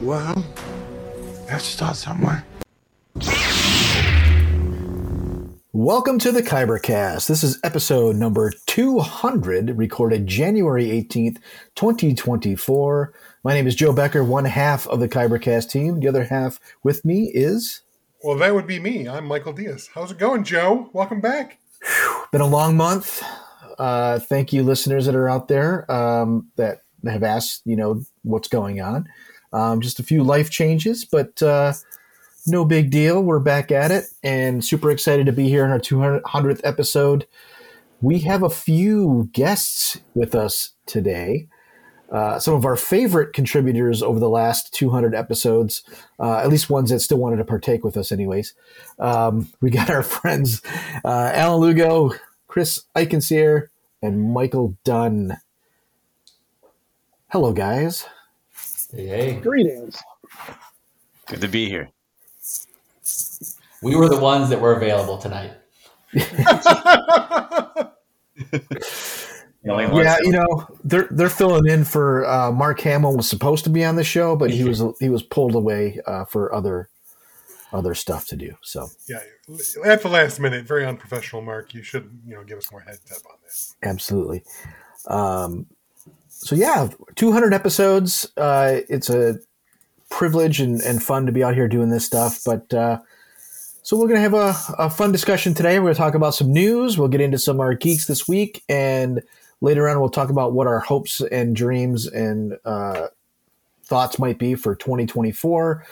Well, let's start somewhere. Welcome to the Kybercast. This is episode number 200, recorded January 18th, 2024. My name is Joe Becker, one half of the Kybercast team. The other half with me is. Well, that would be me. I'm Michael Diaz. How's it going, Joe? Welcome back. Been a long month. Uh, thank you, listeners that are out there um, that have asked, you know, what's going on. Um, just a few life changes, but uh, no big deal. We're back at it and super excited to be here in our 200th episode. We have a few guests with us today. Uh, some of our favorite contributors over the last 200 episodes, uh, at least ones that still wanted to partake with us, anyways. Um, we got our friends uh, Alan Lugo, Chris Eichenseer, and Michael Dunn. Hello, guys. Hey, hey. Greetings. Good to be here. We were the ones that were available tonight. Yeah, you know they're they're filling in for uh, Mark Hamill was supposed to be on the show, but he was he was pulled away uh, for other other stuff to do. So Yeah, at the last minute, very unprofessional, Mark. You should, you know, give us more heads up on this. absolutely. Um, so yeah, 200 episodes. Uh, it's a privilege and, and fun to be out here doing this stuff. But uh, so we're gonna have a, a fun discussion today. We're gonna talk about some news. We'll get into some of our geeks this week, and later on we'll talk about what our hopes and dreams and uh, thoughts might be for 2024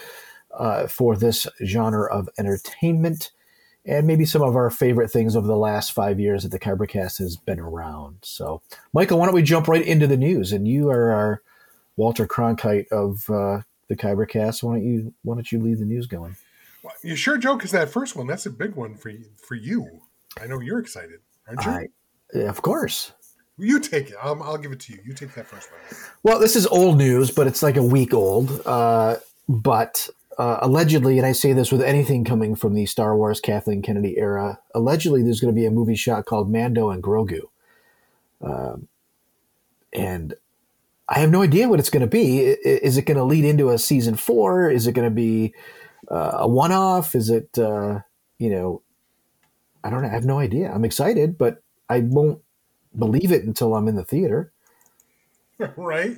uh, for this genre of entertainment. And maybe some of our favorite things over the last five years that the Kybercast has been around. So, Michael, why don't we jump right into the news? And you are our Walter Cronkite of uh, the Kybercast. Why don't you Why don't you lead the news going? Well, You sure, Joe? is that first one, that's a big one for you. For you, I know you're excited, aren't you? I, of course. You take it. I'll, I'll give it to you. You take that first one. Well, this is old news, but it's like a week old. Uh, but uh, allegedly, and I say this with anything coming from the Star Wars Kathleen Kennedy era, allegedly there's going to be a movie shot called Mando and Grogu. Um, and I have no idea what it's going to be. Is it going to lead into a season four? Is it going to be uh, a one off? Is it, uh, you know, I don't know. I have no idea. I'm excited, but I won't believe it until I'm in the theater. right?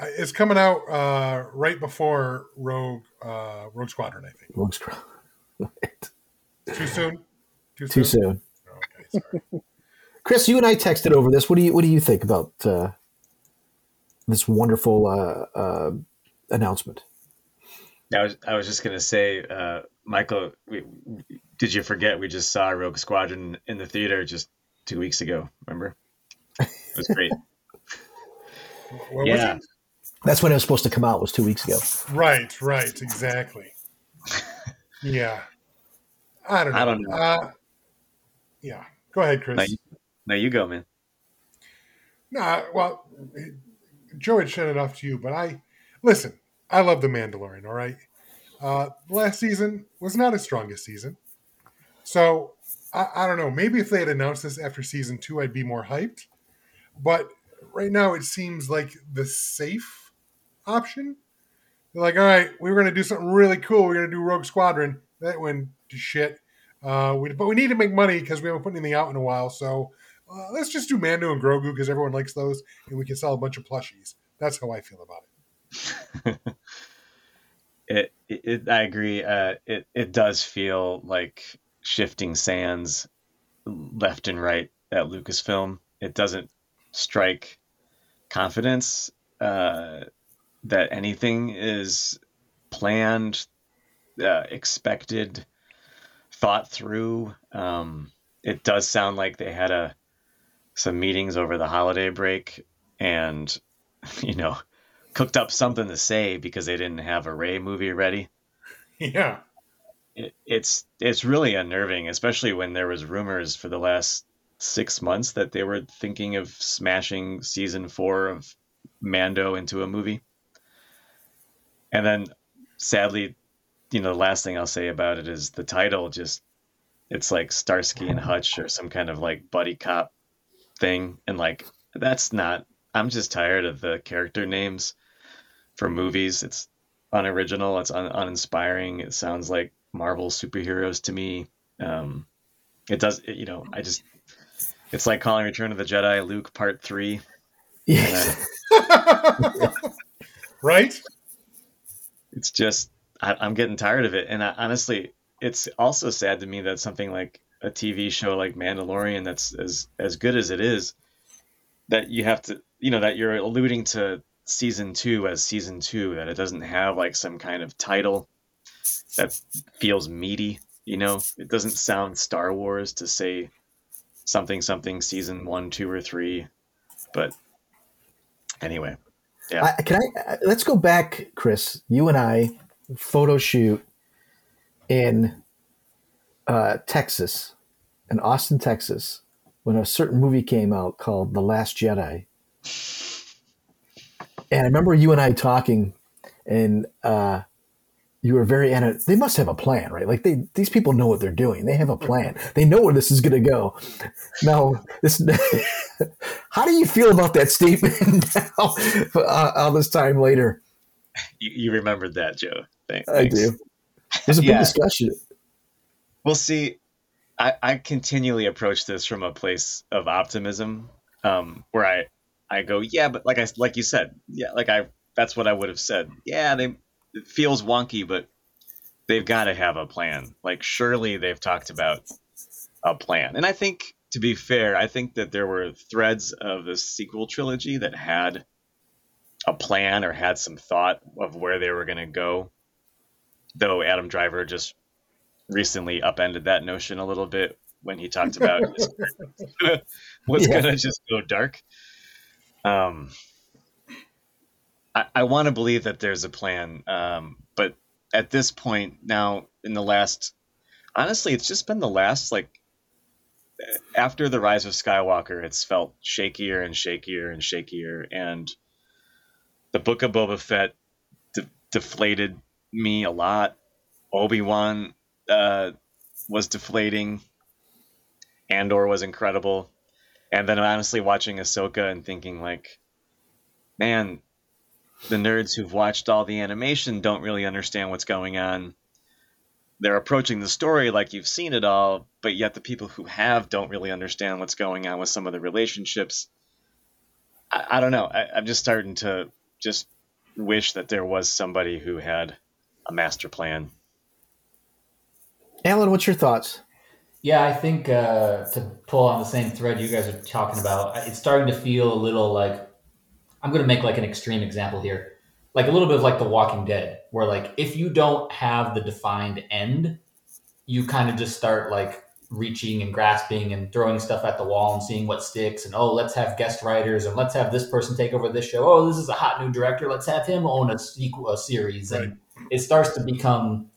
It's coming out uh, right before Rogue uh, Rogue Squadron. I think. Looks gr- Too soon. Too soon. too soon. Okay, sorry. Chris, you and I texted over this. What do you What do you think about uh, this wonderful uh, uh, announcement? I was I was just gonna say, uh, Michael, we, did you forget we just saw Rogue Squadron in the theater just two weeks ago? Remember? It was great. What was yeah, it? That's when it was supposed to come out. Was two weeks ago. Right. Right. Exactly. yeah. I don't know. I don't know. Uh, yeah. Go ahead, Chris. now you, now you go, man. Nah, well, Joe had sent it off to you, but I listen. I love the Mandalorian. All right, uh, last season was not his strongest season, so I, I don't know. Maybe if they had announced this after season two, I'd be more hyped. But right now, it seems like the safe option. They're like, all right, we were going to do something really cool. We're going to do Rogue Squadron. That went to shit. Uh, we, but we need to make money because we haven't put anything out in a while. So uh, let's just do Mando and Grogu because everyone likes those, and we can sell a bunch of plushies. That's how I feel about it. It, it, it I agree. Uh, it it does feel like shifting sands left and right at Lucasfilm. It doesn't strike confidence uh, that anything is planned, uh, expected, thought through. Um, it does sound like they had a some meetings over the holiday break, and you know, cooked up something to say because they didn't have a Rey movie ready. Yeah. It, it's it's really unnerving, especially when there was rumors for the last six months that they were thinking of smashing season four of Mando into a movie. And then, sadly, you know, the last thing I'll say about it is the title just it's like Starsky and Hutch or some kind of like buddy cop thing, and like that's not. I'm just tired of the character names for movies. It's unoriginal. It's un- uninspiring. It sounds like Marvel superheroes to me. Um, it does. It, you know, I just. It's like calling Return of the Jedi Luke Part Three. Yeah. right? It's just I, I'm getting tired of it, and I, honestly, it's also sad to me that something like a TV show like Mandalorian, that's as as good as it is, that you have to, you know, that you're alluding to season two as season two, that it doesn't have like some kind of title that feels meaty. You know, it doesn't sound Star Wars to say something something season one, two, or three. But anyway, yeah. I, can I? Let's go back, Chris. You and I photo shoot in uh, Texas, in Austin, Texas, when a certain movie came out called The Last Jedi. And I remember you and I talking, and uh, you were very. ana- They must have a plan, right? Like they, these people know what they're doing. They have a plan. They know where this is going to go. Now, this. how do you feel about that statement now, uh, all this time later? you, you remembered that, Joe. Thank- I do. There's a big Yeah. discussion. Well, see, I, I continually approach this from a place of optimism, um, where I, I go, yeah, but like I like you said, yeah, like I that's what I would have said. Yeah, they it feels wonky, but they've got to have a plan. Like surely they've talked about a plan, and I think to be fair, I think that there were threads of the sequel trilogy that had a plan or had some thought of where they were going to go. Though Adam Driver just recently upended that notion a little bit when he talked about was Yeah. gonna just go dark. Um, I, I want to believe that there's a plan, um, but at this point now, in the last, honestly, it's just been the last like after the rise of Skywalker, it's felt shakier and shakier and shakier, and the Book of Boba Fett de- deflated me a lot. Obi Wan uh, was deflating. Andor was incredible, and then I'm honestly watching Ahsoka and thinking like, man, the nerds who've watched all the animation don't really understand what's going on. They're approaching the story like you've seen it all, but yet the people who have don't really understand what's going on with some of the relationships. I, I don't know. I, I'm just starting to just wish that there was somebody who had a master plan. Alan, what's your thoughts? Yeah, I think uh, to pull on the same thread you guys are talking about, it's starting to feel a little like I'm going to make like an extreme example here, like a little bit of like The Walking Dead, where like if you don't have the defined end, you kind of just start like reaching and grasping and throwing stuff at the wall and seeing what sticks and oh let's have guest writers and let's have this person take over this show. Oh this is a hot new director. Let's have him own a sequel a series. And it starts to become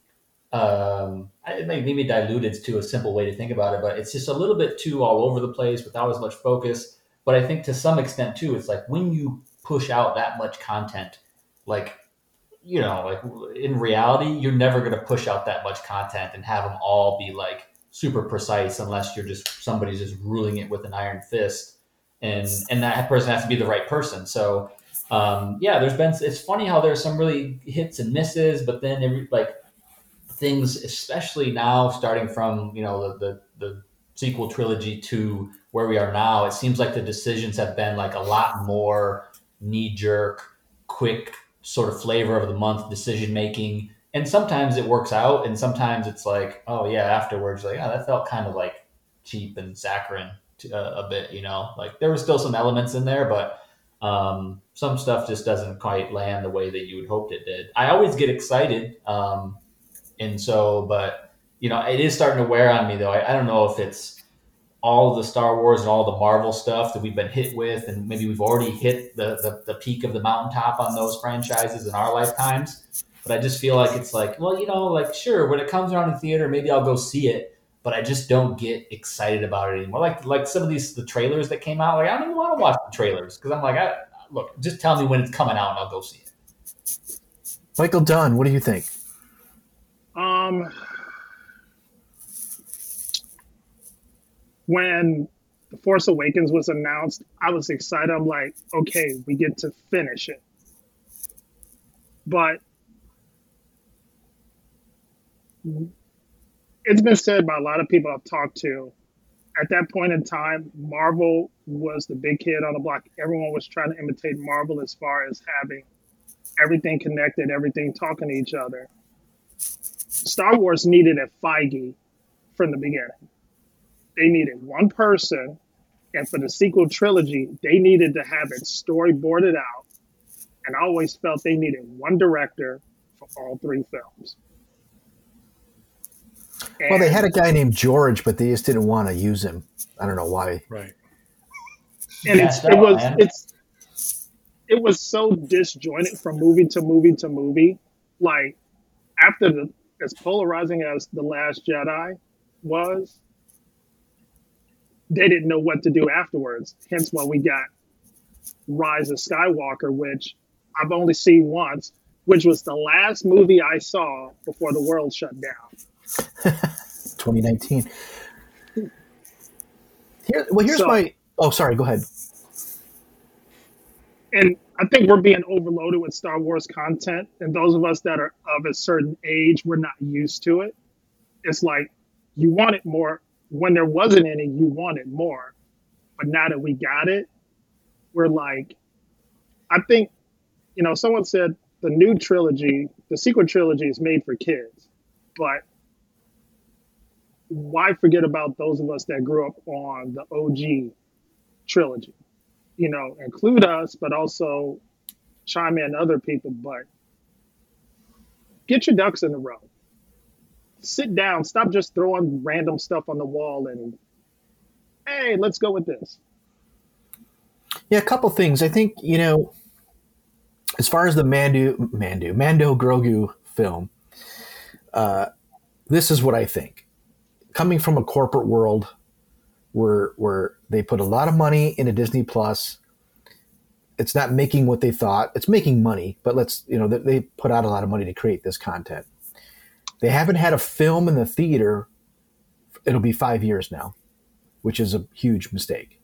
um it may maybe diluted to a simple way to think about it but it's just a little bit too all over the place without as much focus. But i think to some extent too it's like when you push out that much content like you know like in reality you're never going to push out that much content and have them all be like super precise unless you're just somebody's just ruling it with an iron fist. And and that person has to be the right person. So um, yeah there's been it's funny how there's some really hits and misses but then like things especially now starting from you know the, the the sequel trilogy to where we are now it seems like the decisions have been like a lot more knee jerk quick sort of flavor of the month decision making and sometimes it works out and sometimes it's like oh yeah afterwards like oh that felt kind of like cheap and saccharine to, uh, a bit you know? Like there were still some elements in there but um, some stuff just doesn't quite land the way that you would hoped it did. I always get excited um, and so but you know it is starting to wear on me though. I, I don't know if it's all of the Star Wars and all the Marvel stuff that we've been hit with, and maybe we've already hit the, the, the peak of the mountaintop on those franchises in our lifetimes. But I just feel like it's like, well, you know, like sure, when it comes around in theater, maybe I'll go see it, but I just don't get excited about it anymore. Like like some of these the trailers that came out, like I don't even want to watch the trailers because I'm like, I, look, just tell me when it's coming out and I'll go see it. Michael Dunn, what do you think? Um, when The Force Awakens was announced, I was excited. I'm like, okay, we get to finish it. But it's been said by a lot of people I've talked to. At that point in time, Marvel was the big kid on the block. Everyone was trying to imitate Marvel as far as having everything connected, everything talking to each other. Star Wars needed a Feige from the beginning. They needed one person, and for the sequel trilogy, they needed to have it storyboarded out. And I always felt they needed one director for all three films. well, they had a guy named George, but they just didn't want to use him. I don't know why. Right. and Yeah, it's, so, it was man. it's it was so disjointed from movie to movie to movie. Like after the as polarizing as the Last Jedi was, they didn't know what to do afterwards. Hence why we got Rise of Skywalker, which I've only seen once, which was the last movie I saw before the world shut down. 2019. Here, well, here's So- my. Oh, sorry. Go ahead. and I think we're being overloaded with Star Wars content, and those of us that are of a certain age, we're not used to it. It's like you want it more when there wasn't any, you wanted more, but now that we got it, we're like, I think, you know, someone said the new trilogy, the sequel trilogy, is made for kids, but why forget about those of us that grew up on the OG trilogy? you know, include us, but also chime in other people. But get your ducks in a row. Sit down. Stop just throwing random stuff on the wall and, hey, let's go with this. Yeah, a couple things. I think you know, as far as the Mandu, Mandu, Mando Grogu film, uh, this is what I think. Coming from a corporate world, where where they put a lot of money into Disney Plus, it's not making what they thought. It's making money, but let's you know they, they put out a lot of money to create this content. They haven't had a film in the theater. It'll be five years now, which is a huge mistake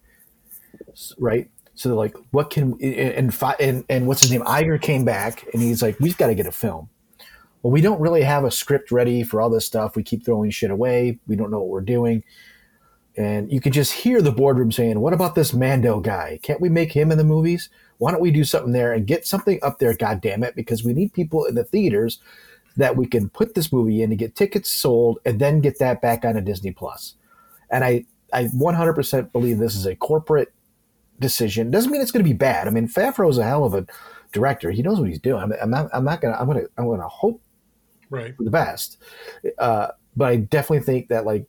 right? So they're like, what can and and and what's his name? Iger came back and he's like, we've got to get a film. Well, we don't really have a script ready for all this stuff. We keep throwing shit away. We don't know what we're doing. And you could just hear the boardroom saying, "What about this Mando guy? Can't we make him in the movies? Why don't we do something there and get something up there? God damn it! Because we need people in the theaters that we can put this movie in to get tickets sold and then get that back on a Disney Plus. And I I 100% believe this is a corporate decision. Doesn't mean it's going to be bad. I mean, Favreau is a hell of a director. He knows what he's doing. I'm, I'm not. I'm not gonna. I'm gonna. I'm gonna hope Right. for the best. Uh, but I definitely think that like,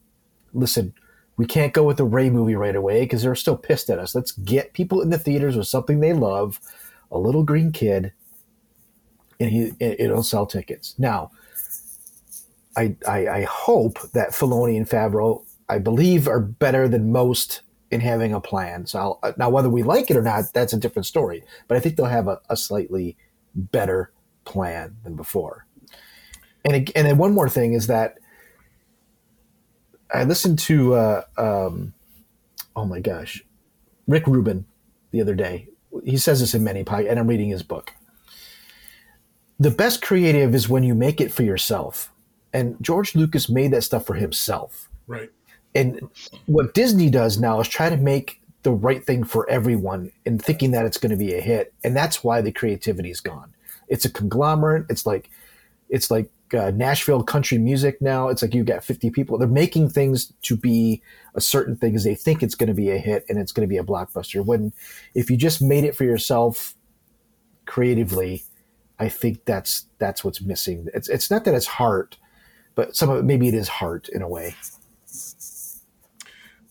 listen, we can't go with the Rey movie right away because they're still pissed at us. Let's get people in the theaters with something they love, a little green kid, and he it- it'll sell tickets. Now, I I, I hope that Filoni and Favreau, I believe, are better than most in having a plan. So I'll, now, whether we like it or not, that's a different story. But I think they'll have a, a slightly better plan than before. And and then one more thing is that I listened to uh, um, oh my gosh, Rick Rubin the other day. He says this in many podcasts, and I'm reading his book. The best creative is when you make it for yourself. And George Lucas made that stuff for himself. Right. And what Disney does now is try to make the right thing for everyone and thinking that it's going to be a hit. And that's why the creativity is gone. It's a conglomerate. It's like it's like uh, Nashville country music now. It's like you got 50 people. They're making things to be a certain thing because they think it's going to be a hit and it's going to be a blockbuster. When if you just made it for yourself creatively, I think that's that's what's missing. It's it's not that it's heart, but some of it maybe it is heart in a way.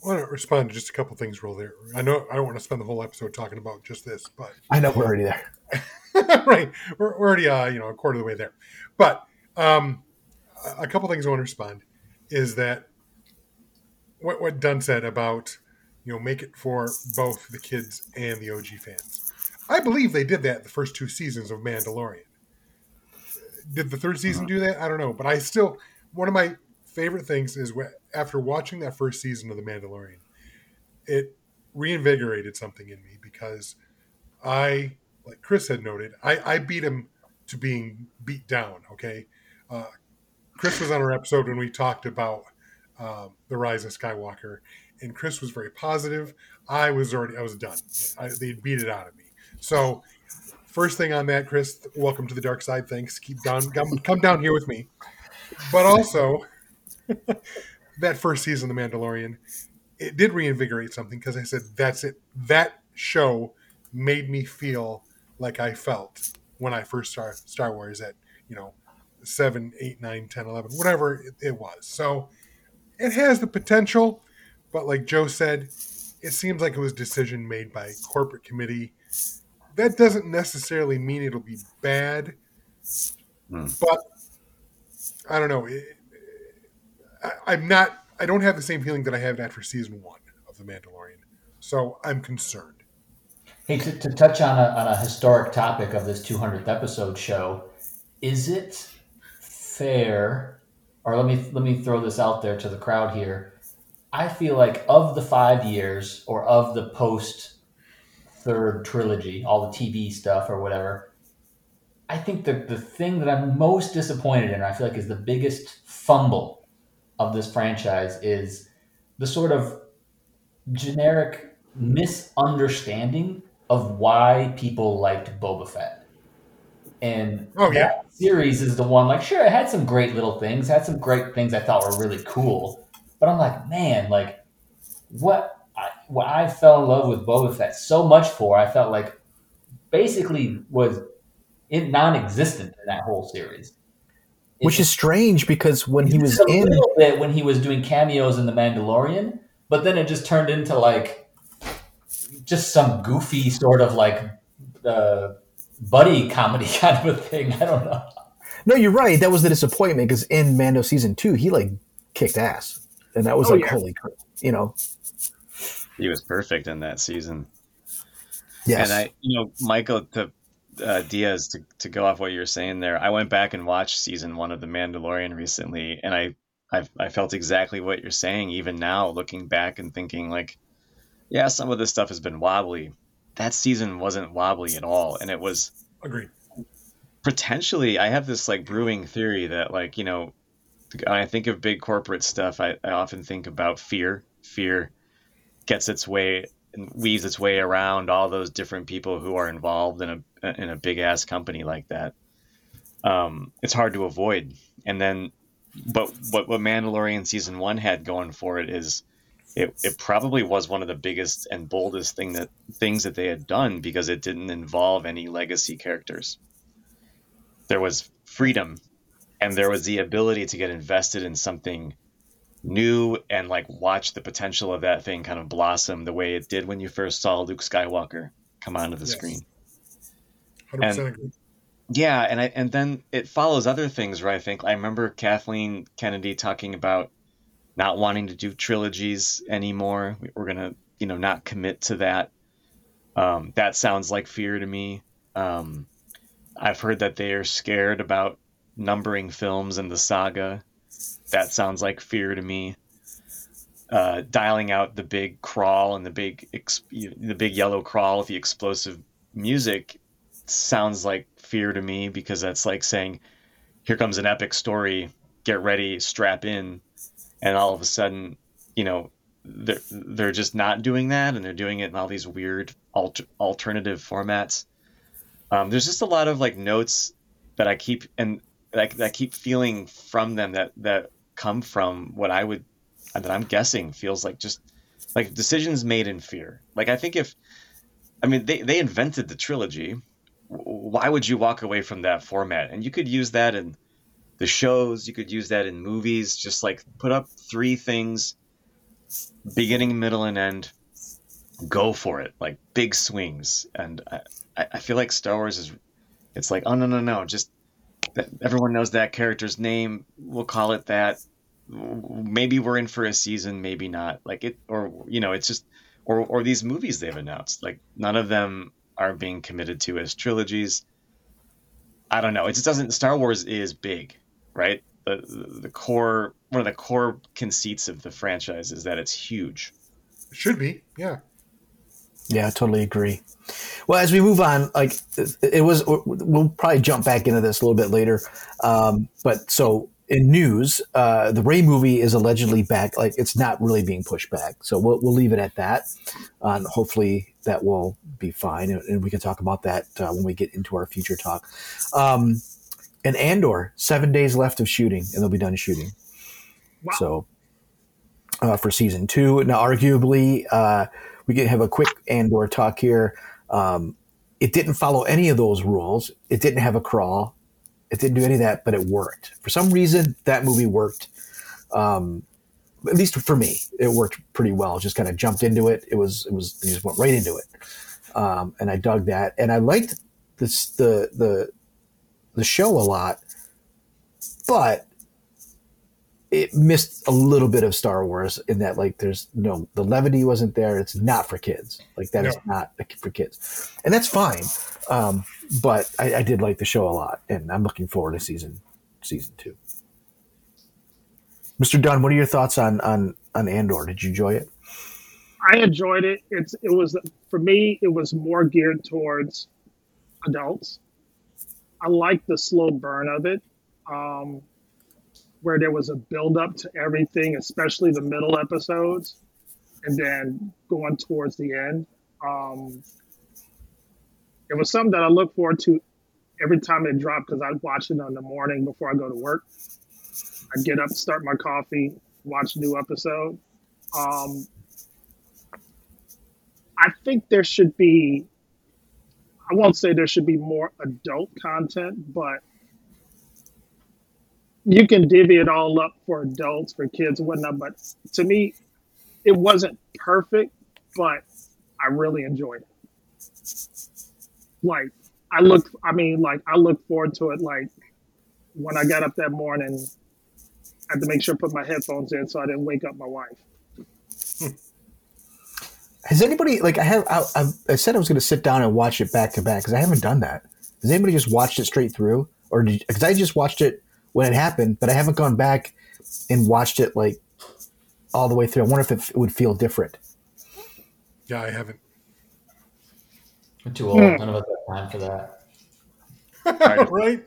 I want to respond to just a couple things real there. I know I don't want to spend the whole episode talking about just this, but I know we're already there. right, we're, we're already uh, you know a quarter of the way there. But um, a couple things I want to respond is that what what Dunn said about you know make it for both the kids and the OG fans. I believe they did that the first two seasons of Mandalorian. Did the third season do that? I don't know, but I still one of my favorite things is after watching that first season of The Mandalorian, it reinvigorated something in me because I, like Chris had noted, I, I beat him to being beat down. Okay, uh, Chris was on our episode when we talked about um, the rise of Skywalker, and Chris was very positive. I was already I was done. I, they beat it out of me. So first thing on that, Chris, welcome to the dark side. Thanks. Keep down, come, down here with me. But also, that first season of The Mandalorian, it did reinvigorate something because I said, that's it. That show made me feel like I felt when I first saw Star Wars at, you know, 7, 8, 9, 10, 11, whatever it, it was. So it has the potential, but like Joe said, it seems like it was decision made by corporate committee. That doesn't necessarily mean it'll be bad, Hmm. but I don't know. It, I, I'm not. I don't have the same feeling that I had after season one of The Mandalorian, so I'm concerned. Hey, to, to touch on a, on a historic topic of this 200th episode show, is it fair, or let me let me throw this out there to the crowd here. I feel like of the five years, or of the post third trilogy, all the TV stuff or whatever, I think the the thing that I'm most disappointed in, I feel like is the biggest fumble of this franchise, is the sort of generic misunderstanding of why people liked Boba Fett. And Oh, yeah. that series is the one like sure it had some great little things, had some great things I thought were really cool, but I'm like, man, like what what I fell in love with Boba Fett so much for, I felt like basically was in non-existent in that whole series. Which is strange because when he was a in, little bit when he was doing cameos in The Mandalorian, but then it just turned into like just some goofy sort of like uh, buddy comedy kind of a thing. I don't know. no, you're right. That was the disappointment because in Mando season two, he like kicked ass, and that was Oh, like yeah. holy, crap, you know. He was perfect in that season. Yes, And I, you know, Michael to uh, Diaz to, to go off what you were saying there. I went back and watched season one of The Mandalorian recently, and I, I, I felt exactly what you're saying. Even now, looking back and thinking like, yeah, some of this stuff has been wobbly. That season wasn't wobbly at all, and it was Agreed. potentially. I have this like brewing theory that like you know, when I think of big corporate stuff, I, I often think about fear. Fear gets its way and weaves its way around all those different people who are involved in a in a big ass company like that. Um, it's hard to avoid. And then, but what what Mandalorian season one had going for it is, it, it probably was one of the biggest and boldest thing that things that they had done because it didn't involve any legacy characters. There was freedom, and there was the ability to get invested in something new and like watch the potential of that thing kind of blossom the way it did when you first saw Luke Skywalker come onto the Yes. screen. Hundred percent agree. Yeah, and I and then it follows other things where I think I remember Kathleen Kennedy talking about not wanting to do trilogies anymore. We- We're gonna, you know, not commit to that. Um, that sounds like fear to me. Um, I've heard that they are scared about numbering films in the saga. That sounds like fear to me. Uh, dialing out the big crawl and the big the big yellow crawl with the explosive music sounds like fear to me because that's like saying, here comes an epic story, get ready, strap in, and all of a sudden, you know, they're they're just not doing that, and they're doing it in all these weird alter, alternative formats. Um, there's just a lot of like notes that I keep and that, that I keep feeling from them that that come from what I would that I'm guessing feels like just like decisions made in fear. Like I think if I mean they they invented the trilogy why would you walk away from that format? And you could use that in the shows, you could use that in movies, just like put up three things beginning, middle, and end. Go for it, like big swings. And I, I feel like Star Wars is, it's like, oh no no no, just everyone knows that character's name. We'll call it that. Maybe we're in for a season, maybe not. Like it, or you know, it's just, or or these movies they've announced. Like none of them are being committed to as trilogies. I don't know. It just doesn't. Star Wars is big, right? The, the the core one of the core conceits of the franchise is that it's huge. It should be, yeah. Yeah, I totally agree. Well, as we move on, like it was, we'll probably jump back into this a little bit later. Um, but so in news, uh, the Rey movie is allegedly back. Like it's not really being pushed back, so we'll we'll leave it at that. And hopefully that will be fine, and, and we can talk about that uh, when we get into our future talk. Um, and Andor, seven days left of shooting, and they'll be done shooting. Wow. So uh, for season two, now arguably uh, we can have a quick Andor talk here. Um, it didn't follow any of those rules. It didn't have a crawl. It didn't do any of that, but it worked. For some reason, that movie worked. Um, at least for me, it worked pretty well. Just kind of jumped into it. It was it was just went right into it, um, and I dug that. And I liked this the the the show a lot, but it missed a little bit of Star Wars in that like there's no the levity wasn't there. It's not for kids. Like that is No. not for kids, and that's fine. Um, but I, I did like the show a lot, and I'm looking forward to season season two. Mr. Dunn, what are your thoughts on on on Andor? Did you enjoy it? I enjoyed it. It's it was for me. It was more geared towards adults. I like the slow burn of it, um, where there was a build up to everything, especially the middle episodes, and then going towards the end. Um, it was something that I look forward to every time it dropped because I'd watch it in the morning before I go to work. I'd get up, start my coffee, watch a new episode. Um, I think there should be, I won't say there should be more adult content, but you can divvy it all up for adults, for kids, whatnot. But to me, it wasn't perfect, but I really enjoyed it. Like, I look, I mean, like, I look forward to it. Like, when I got up that morning, I had to make sure I put my headphones in so I didn't wake up my wife. Hmm. Has anybody like I have? I, I, I said I was going to sit down and watch it back to back because I haven't done that. Has anybody just watched it straight through, or because I just watched it when it happened, but I haven't gone back and watched it like all the way through. I wonder if it, it would feel different. Yeah, I haven't. We're too old. Hmm. None of us have time for that. Right?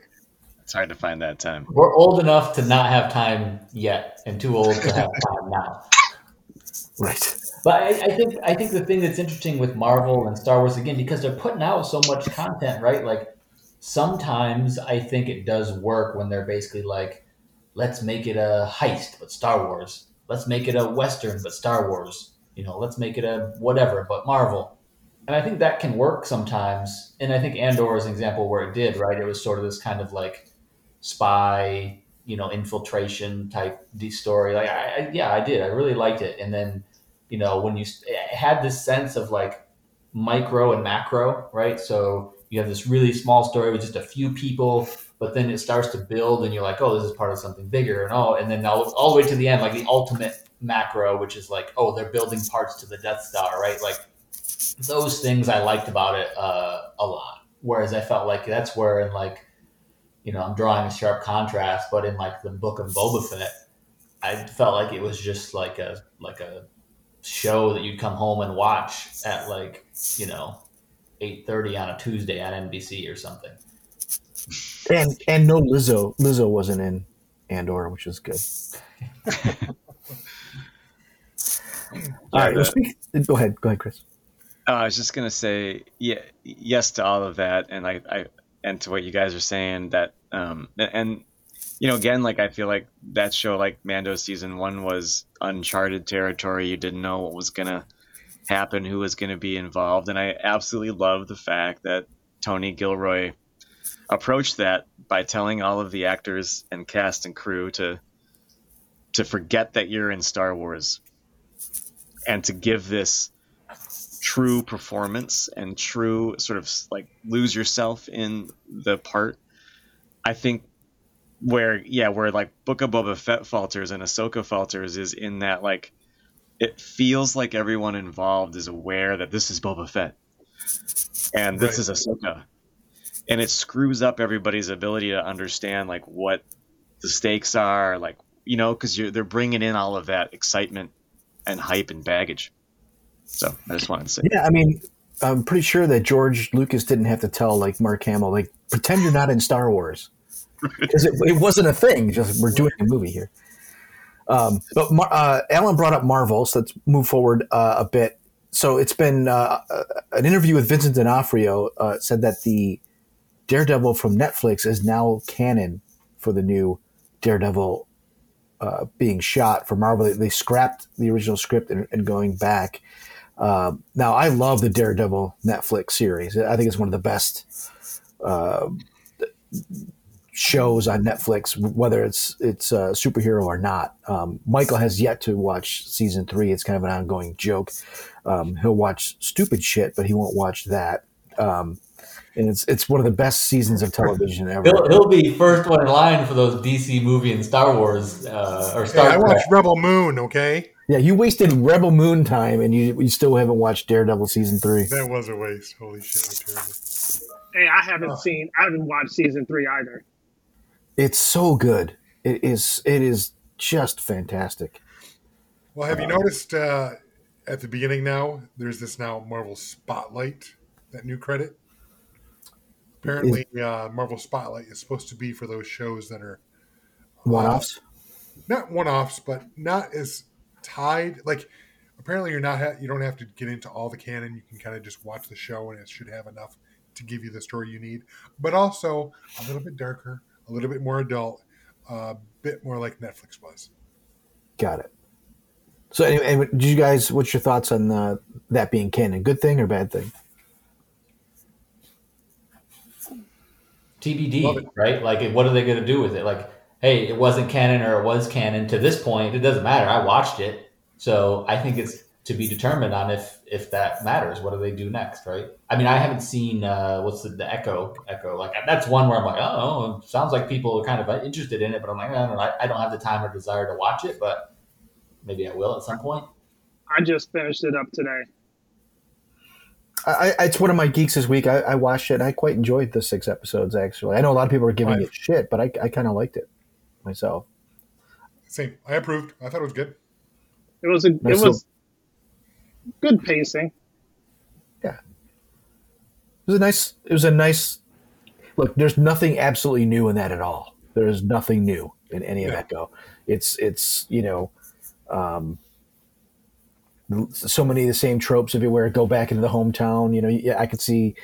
It's hard to find that time. We're old enough to not have time yet, and too old to have time now. Right. But I, I think I think the thing that's interesting with Marvel and Star Wars again because they're putting out so much content, right? Like sometimes I think it does work when they're basically like, let's make it a heist, but Star Wars. Let's make it a western, but Star Wars. You know, let's make it a whatever, but Marvel. And I think that can work sometimes. And I think Andor is an example where it did, right? It was sort of this kind of like spy, you know, infiltration type D story. Like, I, I, yeah, I did. I really liked it. And then, you know, when you had this sense of like micro and macro, right? So you have this really small story with just a few people, but then it starts to build, and you're like, oh, this is part of something bigger, and oh, and then all, all the way to the end, like the ultimate macro, which is like, oh, they're building parts to the Death Star, right? Like those things I liked about it uh, a lot. Whereas I felt like that's where in like, you know, I'm drawing a sharp contrast, but in like the book of Boba Fett, I felt like it was just like a like a show that you'd come home and watch at like you know eight thirty on a Tuesday on NBC or something. And and no Lizzo. Lizzo wasn't in Andor, which is good. All right. the- well, speak, go ahead. Go ahead, Chris. Uh, I was just gonna say, yeah, yes to all of that, and I, I and to what you guys are saying that, um, and, and you know, again, like I feel like that show, like Mando season one, was uncharted territory. You didn't know what was gonna happen, who was gonna be involved, and I absolutely love the fact that Tony Gilroy approached that by telling all of the actors and cast and crew to to forget that you're in Star Wars and to give this true performance and true sort of like lose yourself in the part. I think where yeah, where like Book of Boba Fett falters and Ahsoka falters is in that like it feels like everyone involved is aware that this is Boba Fett and this Right. is Ahsoka, and it screws up everybody's ability to understand like what the stakes are, like you know, because you're they're bringing in all of that excitement and hype and baggage. So I just wanted to say, Yeah, I mean, I'm pretty sure that George Lucas didn't have to tell like Mark Hamill, like pretend you're not in Star Wars, because it, it wasn't a thing. Just we're doing a movie here. Um, but Mar- uh, Alan brought up Marvel, so let's move forward uh, a bit. So it's been uh, uh, an interview with Vincent D'Onofrio uh, said that the Daredevil from Netflix is now canon for the new Daredevil uh, being shot for Marvel. They, they scrapped the original script and, and going back. Um, now, I love the Daredevil Netflix series. I think it's one of the best shows on Netflix, whether it's it's uh, superhero or not. Um, Michael has yet to watch season three. It's kind of an ongoing joke. Um, he'll watch stupid shit, but he won't watch that. Um, and it's it's one of the best seasons of television ever. He'll, he'll be first one in line for those DC movie and Star Wars uh, or Hey, Star I watched Rebel Moon. Okay, Yeah, you wasted Rebel Moon time, and you you still haven't watched Daredevil season three. that was a waste. Holy shit, that was terrible. Hey, I haven't seen, I haven't watched season three either. It's so good. It is it is just fantastic. Well, have you noticed uh, at the beginning now? There's this now Marvel Spotlight, that new credit. Apparently, uh, Marvel Spotlight is supposed to be for those shows that are One offs. not one-offs, but not as tied. Like, apparently, you're not ha- you don't have to get into all the canon. You can kind of just watch the show, and it should have enough to give you the story you need. But also a little bit darker, a little bit more adult, a bit more like Netflix was. Got it. So anyway, anyway, did you guys? What's your thoughts on uh, that being canon? Good thing or bad thing? TBD, right? Like, what are they going to do with it? Like, hey, it wasn't canon or it was canon. To this point, it doesn't matter. I watched it, so I think it's to be determined on if if that matters. What do they do next, right? I mean, I haven't seen uh, what's the, the Echo Echo. Like, that's one where I'm like, oh, sounds like people are kind of interested in it, but I'm like, I don't know. I, I don't have the time or desire to watch it, but maybe I will at some point. I just finished it up today. I, I, it's one of my geeks this week. I, I watched it. and I quite enjoyed the six episodes. Actually, I know a lot of people are giving Right. it shit, but I, I kind of liked it myself. Same. I approved. I thought it was good. It was a, it Nice was good pacing. Yeah, it was a nice. It was a nice. Look, there's nothing absolutely new in that at all. There is nothing new in any of Yeah. Echo. It's it's you know, um, so many of the same tropes everywhere. Go back into the hometown. You know, yeah, I could see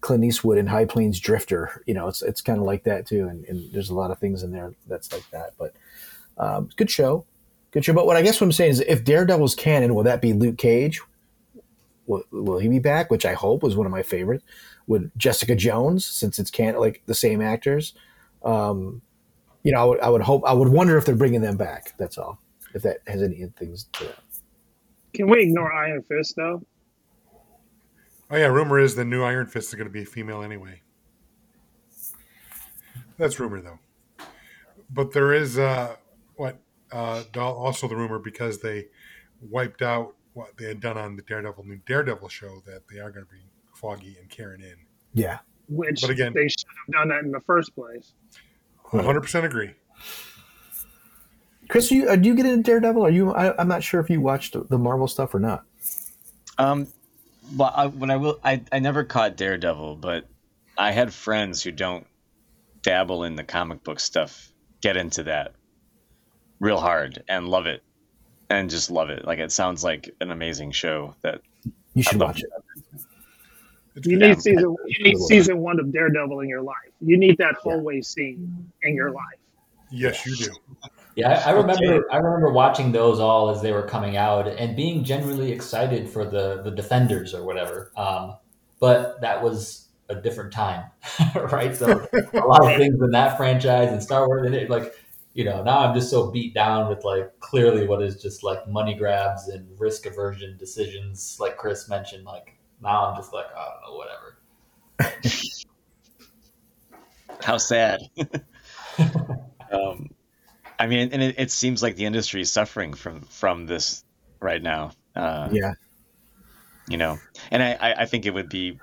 Clint Eastwood in High Plains Drifter. You know, it's it's kind of like that too. And, and there's a lot of things in there that's like that. But um, good show, good show. But what I guess what I'm saying is, if Daredevil's canon, will that be Luke Cage? Will, will he be back? Which I hope was one of my favorites. Would Jessica Jones, since it's can't like the same actors, um, you know, I would, I would hope, I would wonder if they're bringing them back. That's all. If that has any things to that. Can we ignore Iron Fist though? Oh yeah, rumor is the new Iron Fist is going to be female anyway. That's rumor though. But there is uh, what uh, also the rumor because they wiped out what they had done on the Daredevil new Daredevil show that they are going to bring Foggy and Karen in. Yeah. Which But again- they should have done that in the first place. 100% agree. Chris, you, uh, do you get into Daredevil? Are you? I, I'm not sure if you watched the Marvel stuff or not. Um, well, I, when I will, I, I never caught Daredevil, but I had friends who don't dabble in the comic book stuff get into that real hard and love it, and just love it. Like it sounds like an amazing show that You should watch it. It's You good. need season you need season one of Daredevil in your life. You need that hallway scene in your life. Yes, you do. Yeah, I, I remember. I remember watching those all as they were coming out and being genuinely excited for the the defenders or whatever. Um, but that was a different time, right? So a lot of things in that franchise and Star Wars, and it, like you know, now I'm just so beat down with like clearly what is just like money grabs and risk aversion decisions, like Chris mentioned. Like now I'm just like, I don't know, whatever. How sad. um, I mean, and it, it seems like the industry is suffering from from this right now. Uh, Yeah. you know, and I, I I think it would be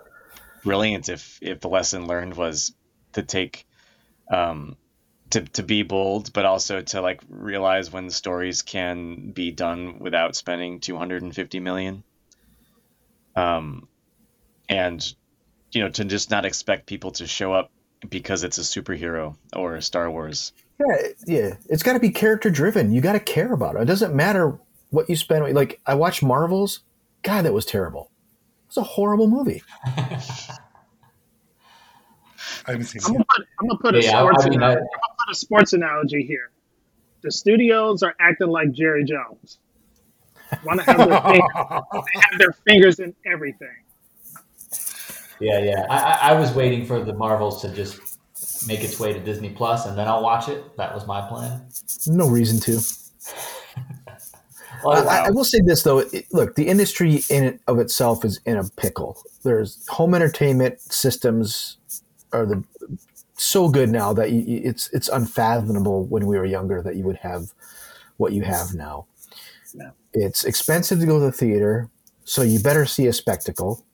brilliant if if the lesson learned was to take um to to be bold but also to like realize when stories can be done without spending 250 million um and you know to just not expect people to show up because it's a superhero or a Star Wars Yeah, yeah. It's got to be character driven. You got to care about it. It doesn't matter what you spend. Like I watched Marvels. God, that was terrible. It was a horrible movie. I haven't seen I'm it. gonna put, I'm gonna put a Yeah, I- sports I mean, I- analogy. I'm gonna put a sports analogy here. The studios are acting like Jerry Jones. Want to have their fingers, have their fingers in everything. Yeah, yeah. I, I, I was waiting for the Marvels to just make its way to Disney Plus, and then I'll watch it. That was my plan. No reason to. Well, oh, I, I will say this though. It, look, the industry in it of itself is in a pickle. There's home entertainment systems are the so good now that you, it's it's unfathomable when we were younger that you would have what you have now. Yeah. It's expensive to go to the theater, so you better see a spectacle.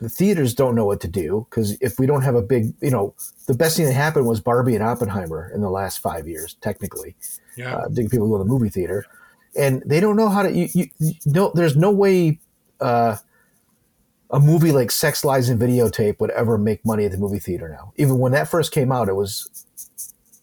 The theaters don't know what to do because if we don't have a big, you know, the best thing that happened was Barbie and Oppenheimer in the last five years, technically Yeah. uh, people go to the movie theater, and they don't know how to. You, you, you no, there's no way uh, a movie like Sex Lies and Videotape would ever make money at the movie theater now. Even when that first came out, it was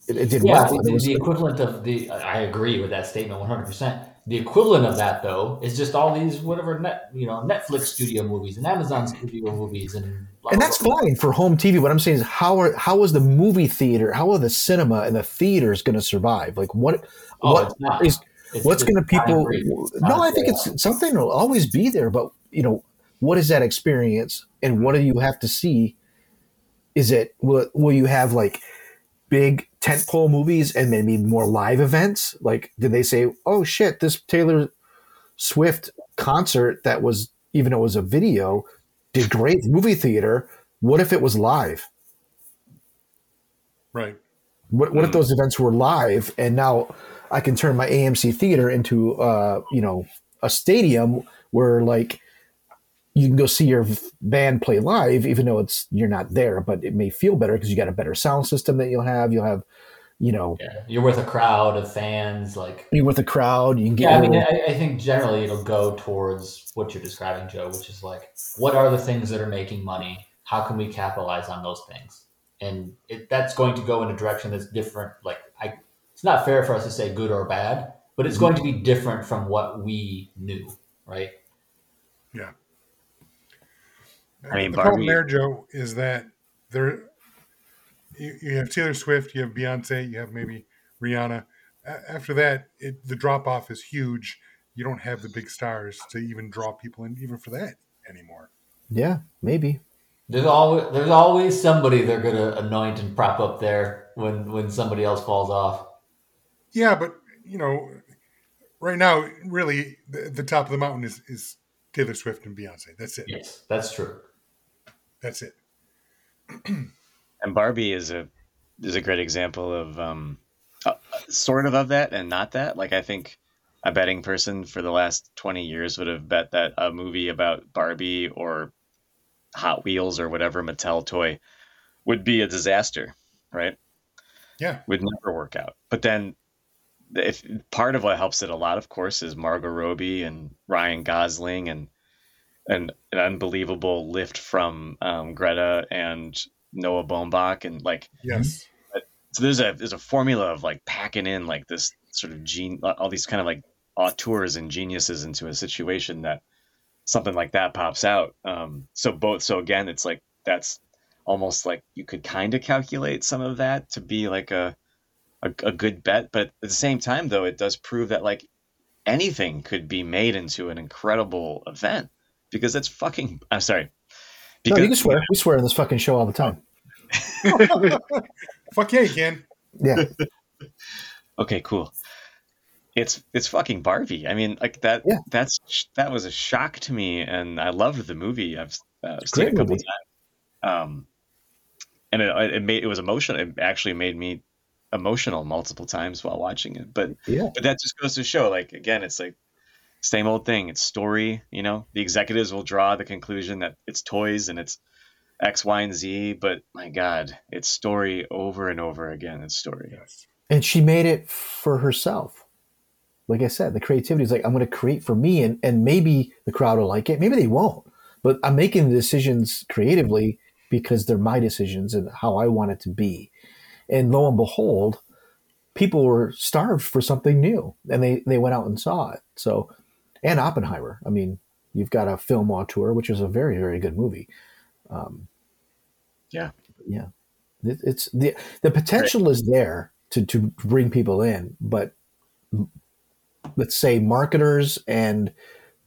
it, it did yeah, well. the, it was- the equivalent of the I agree with that statement 100. percent The equivalent of that though is just all these whatever net you know Netflix studio movies and Amazon studio movies and blah, and that's blah. fine for home TV. What I'm saying is, how are how is the movie theater, how are the cinema and the theaters going to survive? Like what Oh, what is It's what's going to people? No, I think it's something will always be there, but you know, what is that experience, and what do you have to see? Is it will will you have like big tentpole movies and maybe more live events? Like, did they say, "Oh shit, this Taylor Swift concert that was even though it was a video did great movie theater? What if it was live?" Right. What, what if those events were live and now I can turn my AMC theater into uh, you know a stadium where like you can go see your band play live even though it's you're not there but it may feel better because you got a better sound system that you'll have you'll have you know Yeah. You're with a crowd of fans, like you're with a crowd you can get Yeah, I mean, your- I, I think generally it'll go towards what you're describing, Joe, which is like, what are the things that are making money? How can we capitalize on those things? And it, that's going to go in a direction that's different. Like, I, it's not fair for us to say good or bad, but it's mm-hmm. going to be different from what we knew, right? Yeah. I mean, the problem there, Joe, is that there you, you have Taylor Swift, you have Beyonce, you have maybe Rihanna. After that, it, the drop off is huge. You don't have the big stars to even draw people in, even for that anymore. yeah maybe There's always there's always somebody they're gonna anoint and prop up there when when somebody else falls off. Yeah, but you know, right now, really, the, the top of the mountain is, is Taylor Swift and Beyonce. That's it. Yes, that's true. That's it. and Barbie is a is a great example of um, uh, sort of of that and not that. Like I think a betting person for the last twenty years would have bet that a movie about Barbie or Hot Wheels or whatever Mattel toy would be a disaster, right? Yeah. Would never work out. But then, if part of what helps it a lot, of course, is Margot Robbie and Ryan Gosling and and an unbelievable lift from um, Greta and Noah Baumbach and like Yes. so there's a there's a formula of like packing in like this sort of gene all these kind of like auteurs and geniuses into a situation that something like that pops out um so both so again it's like that's almost like you could kind of calculate some of that to be like a, a a good bet but at the same time though it does prove that like anything could be made into an incredible event because that's fucking i'm sorry no you can swear we swear on this fucking show all the time Fuck yeah, you can. yeah okay, cool. It's it's fucking Barbie. I mean, like that. Yeah. That's that was a shock to me, and I loved the movie. I've uh, seen it a couple movie. times. Um, and it it made it was emotional. It actually made me emotional multiple times while watching it. But Yeah. but that just goes to show, like again, it's like same old thing. It's story. You know, the executives will draw the conclusion that it's toys and it's X, Y, and Z. But my God, it's story over and over again. It's story. Yes. and she made it for herself. Like I said, the creativity is like I'm going to create for me, and and maybe the crowd will like it, maybe they won't. But I'm making the decisions creatively because they're my decisions and how I want it to be. And lo and behold, people were starved for something new, and they they went out and saw it. So, and Oppenheimer. I mean, you've got a film auteur, which is a very very good movie. Um, Yeah. yeah, it, it's the the potential is there to to bring people in, but let's say marketers and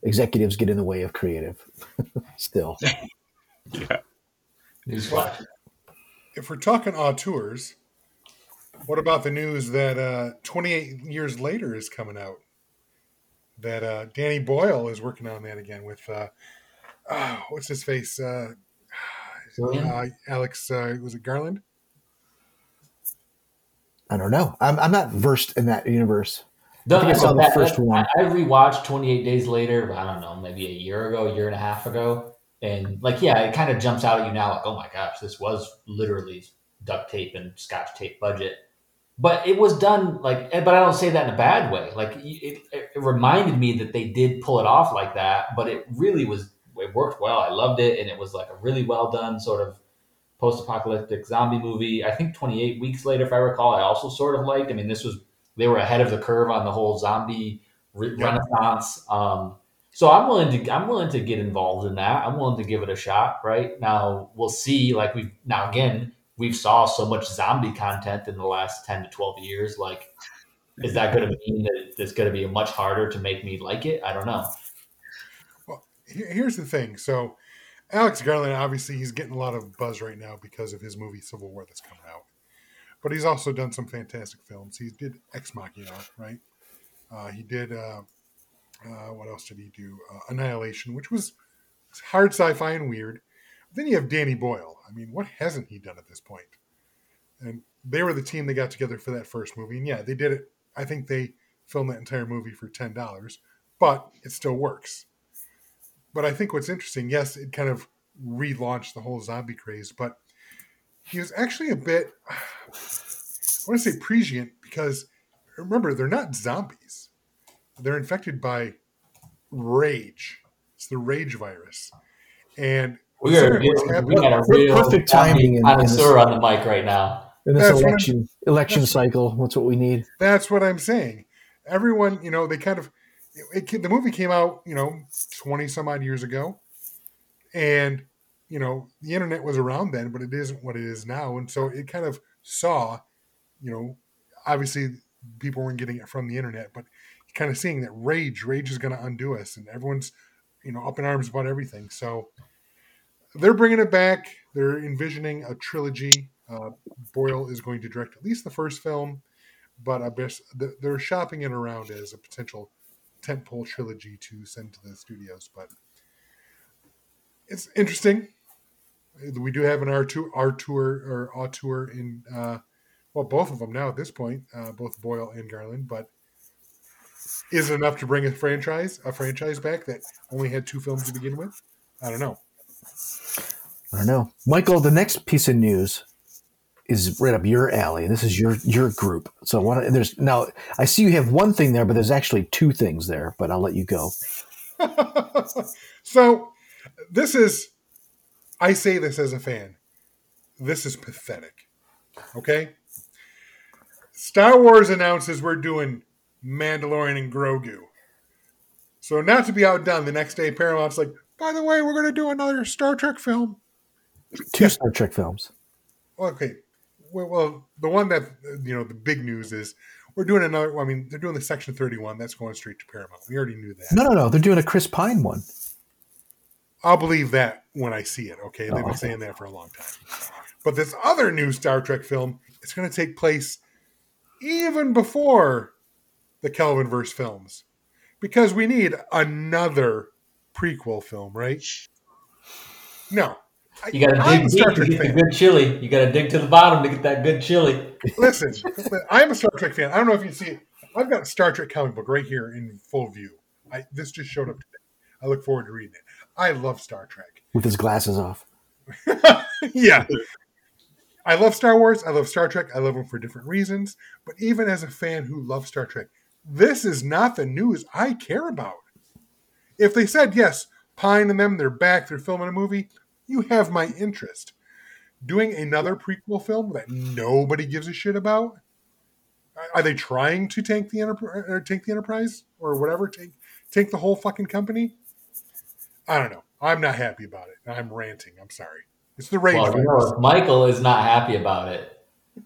executives get in the way of creative. Still, Yeah. Newsflash. If we're talking auteurs, what about the news that uh, 28 years later is coming out? That uh, Danny Boyle is working on that again with uh, oh, what's his face? Uh, uh, Alex uh, was it Garland? I don't know. I'm I'm not versed in that universe. The- think I saw the first that- one. I, I rewatched 28 Days Later, I don't know, maybe a year ago, a year and a half ago. And like, yeah, it kind of jumps out at you now, like, oh my gosh, this was literally duct tape and scotch tape budget. But it was done like, but I don't say that in a bad way. Like, it, it, it reminded me that they did pull it off like that, but it really was, it worked well. I loved it. And it was like a really well done sort of post apocalyptic zombie movie. I think 28 Weeks Later, if I recall, I also sort of liked. I mean, this was they were ahead of the curve on the whole zombie re- Yeah. renaissance. Um, so I'm willing to I'm willing to get involved in that. I'm willing to give it a shot. Right now, we'll see. Like we now again, we've saw so much zombie content in the last ten to twelve years. Like, is that going to mean that it's going to be much harder to make me like it? I don't know. Well, here's the thing. So, Alex Garland, obviously, he's getting a lot of buzz right now because of his movie Civil War that's coming out. But he's also done some fantastic films. He did Ex Machina, right? Uh, he did, uh, uh, what else did he do? Uh, Annihilation, which was hard sci fi and weird. Then you have Danny Boyle. I mean, what hasn't he done at this point? And they were the team that got together for that first movie. And yeah, they did it. I think they filmed that entire movie for $10, but it still works but I think what's interesting, yes, it kind of relaunched the whole zombie craze, but he was actually a bit, I want to say prescient because remember, they're not zombies. They're infected by rage. It's the rage virus. And We are considering we happening- got a real Perfect timing in- in this- connoisseur on the mic right now. in this That's what election election cycle, that's what we need. That's what I'm saying. Everyone, you know, they kind of it, it, the movie came out, you know, twenty some odd years ago, and you know the internet was around then, but it isn't what it is now, and so it kind of saw, you know, obviously people weren't getting it from the internet, but kind of seeing that rage, rage is going to undo us, and everyone's, you know, up in arms about everything. So they're bringing it back. They're envisioning a trilogy. Uh, Boyle is going to direct at least the first film but I guess they're shopping it around as a potential tentpole trilogy to send to the studios. But it's interesting. We do have an R two R tour or auteur in uh, well, both of them now at this point, uh, both Boyle and Garland. But is it enough to bring a franchise a franchise back that only had two films to begin with? I don't know. I don't know, Michael. The next piece of news is right up your alley. This is your your group. So what? There's now. I see you have one thing there, but there's actually two things there. But I'll let you go. so this is I say this as a fan. This is pathetic. Okay? Star Wars announces we're doing Mandalorian and Grogu. So not to be outdone, the next day Paramount's like, by the way, we're gonna do another Star Trek film. Two Star Trek films. Okay. Well, well, the one that you know, the big news is we're doing another. Well, I mean, they're doing the Section Thirty-One. That's going straight to Paramount. We already knew that. No, no, no. They're doing a Chris Pine one. I'll believe that when I see it. Okay, they've Oh. been saying that for a long time. But this other new Star Trek film, it's going to take place even before the Kelvinverse films, because we need another prequel film, right? No, You got to dig a deep Star to Trek get the good chili. You got to dig to the bottom to get that good chili. Listen, I'm a Star Trek fan. I don't know if you see it. I've got a Star Trek comic book right here in full view. I, this just showed up today. I look forward to reading it. I love Star Trek. with his glasses off. yeah. I love Star Wars. I love Star Trek. I love them for different reasons. But even as a fan who loves Star Trek, this is not the news I care about. If they said, yes, Pine and them, they're back, they're filming a movie, you have my interest. Doing another prequel film that nobody gives a shit about? Are- they trying to tank the enterprise or take the enterprise or whatever? Take take the whole fucking company? I don't know. I'm not happy about it. I'm ranting. I'm sorry. It's the rage. Well, you know, if Michael is not happy about it.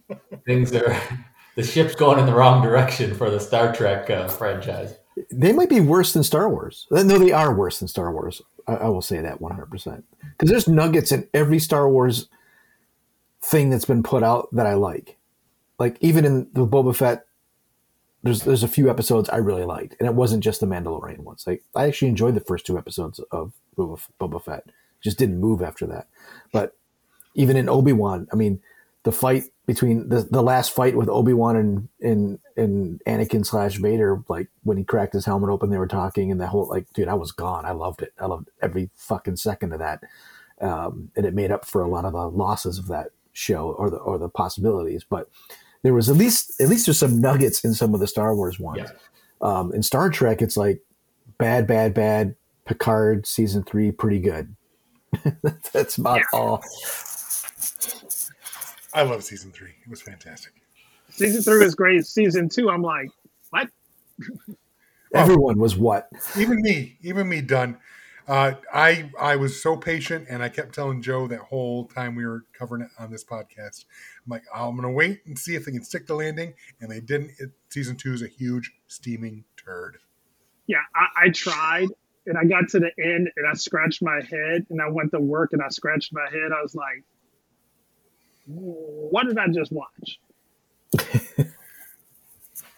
Things are the ship's going in the wrong direction for the Star Trek uh, franchise. They might be worse than Star Wars. No, they are worse than Star Wars. I, I will say that 100%. Because there's nuggets in every Star Wars thing that's been put out that I like. Like, even in the Boba Fett, there's there's a few episodes I really liked. And it wasn't just the Mandalorian ones. Like, I actually enjoyed the first two episodes of Boba, Boba Fett. Just didn't move after that. But even in Obi Wan, I mean, the fight between the, the last fight with Obi Wan and, and and Anakin slash Vader, like when he cracked his helmet open, they were talking, and the whole like, dude, I was gone. I loved it. I loved every fucking second of that, um, and it made up for a lot of the losses of that show or the or the possibilities. But there was at least at least there's some nuggets in some of the Star Wars ones. Yeah. Um, in Star Trek, it's like bad, bad, bad. Picard season three, pretty good. That's about all. I love season three. It was fantastic. Season three was great. Season two, I'm like, what? Everyone was what? Even me, even me, done. Uh, I I was so patient, and I kept telling Joe that whole time we were covering it on this podcast. I'm like, I'm gonna wait and see if they can stick the landing, and they didn't. It, season two is a huge steaming turd. Yeah, I, I tried and I got to the end and I scratched my head and I went to work and I scratched my head. I was like, what did I just watch?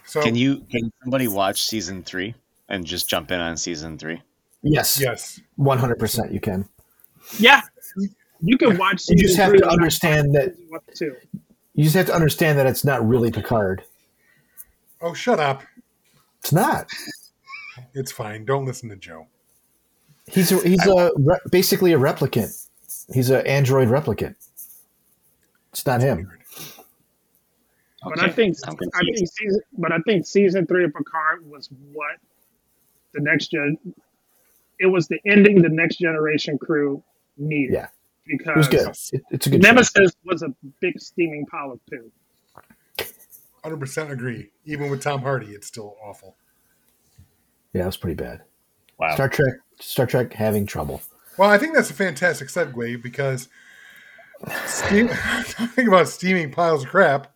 So Can you can somebody watch season three and just jump in on season three? Yes, yes, one hundred percent. You can. Yeah, you can watch. You just have three to understand that. season one, two. You just have to understand that it's not really Picard. oh shut up. It's not. It's fine. Don't listen to Joe. He's a, he's a re- basically a replicant. He's an android replicant. It's not him. But I think I'm think season, but I think season three of Picard was what the next gen. It was the ending the next generation crew needed. Yeah. It because was good. It, it's a good. show. Nemesis was a big steaming pile of poo. Hundred percent agree. Even with Tom Hardy, it's still awful. Yeah, it was pretty bad. Wow. Star Trek. Star Trek having trouble. Well, I think that's a fantastic segue because steam, talking about steaming piles of crap.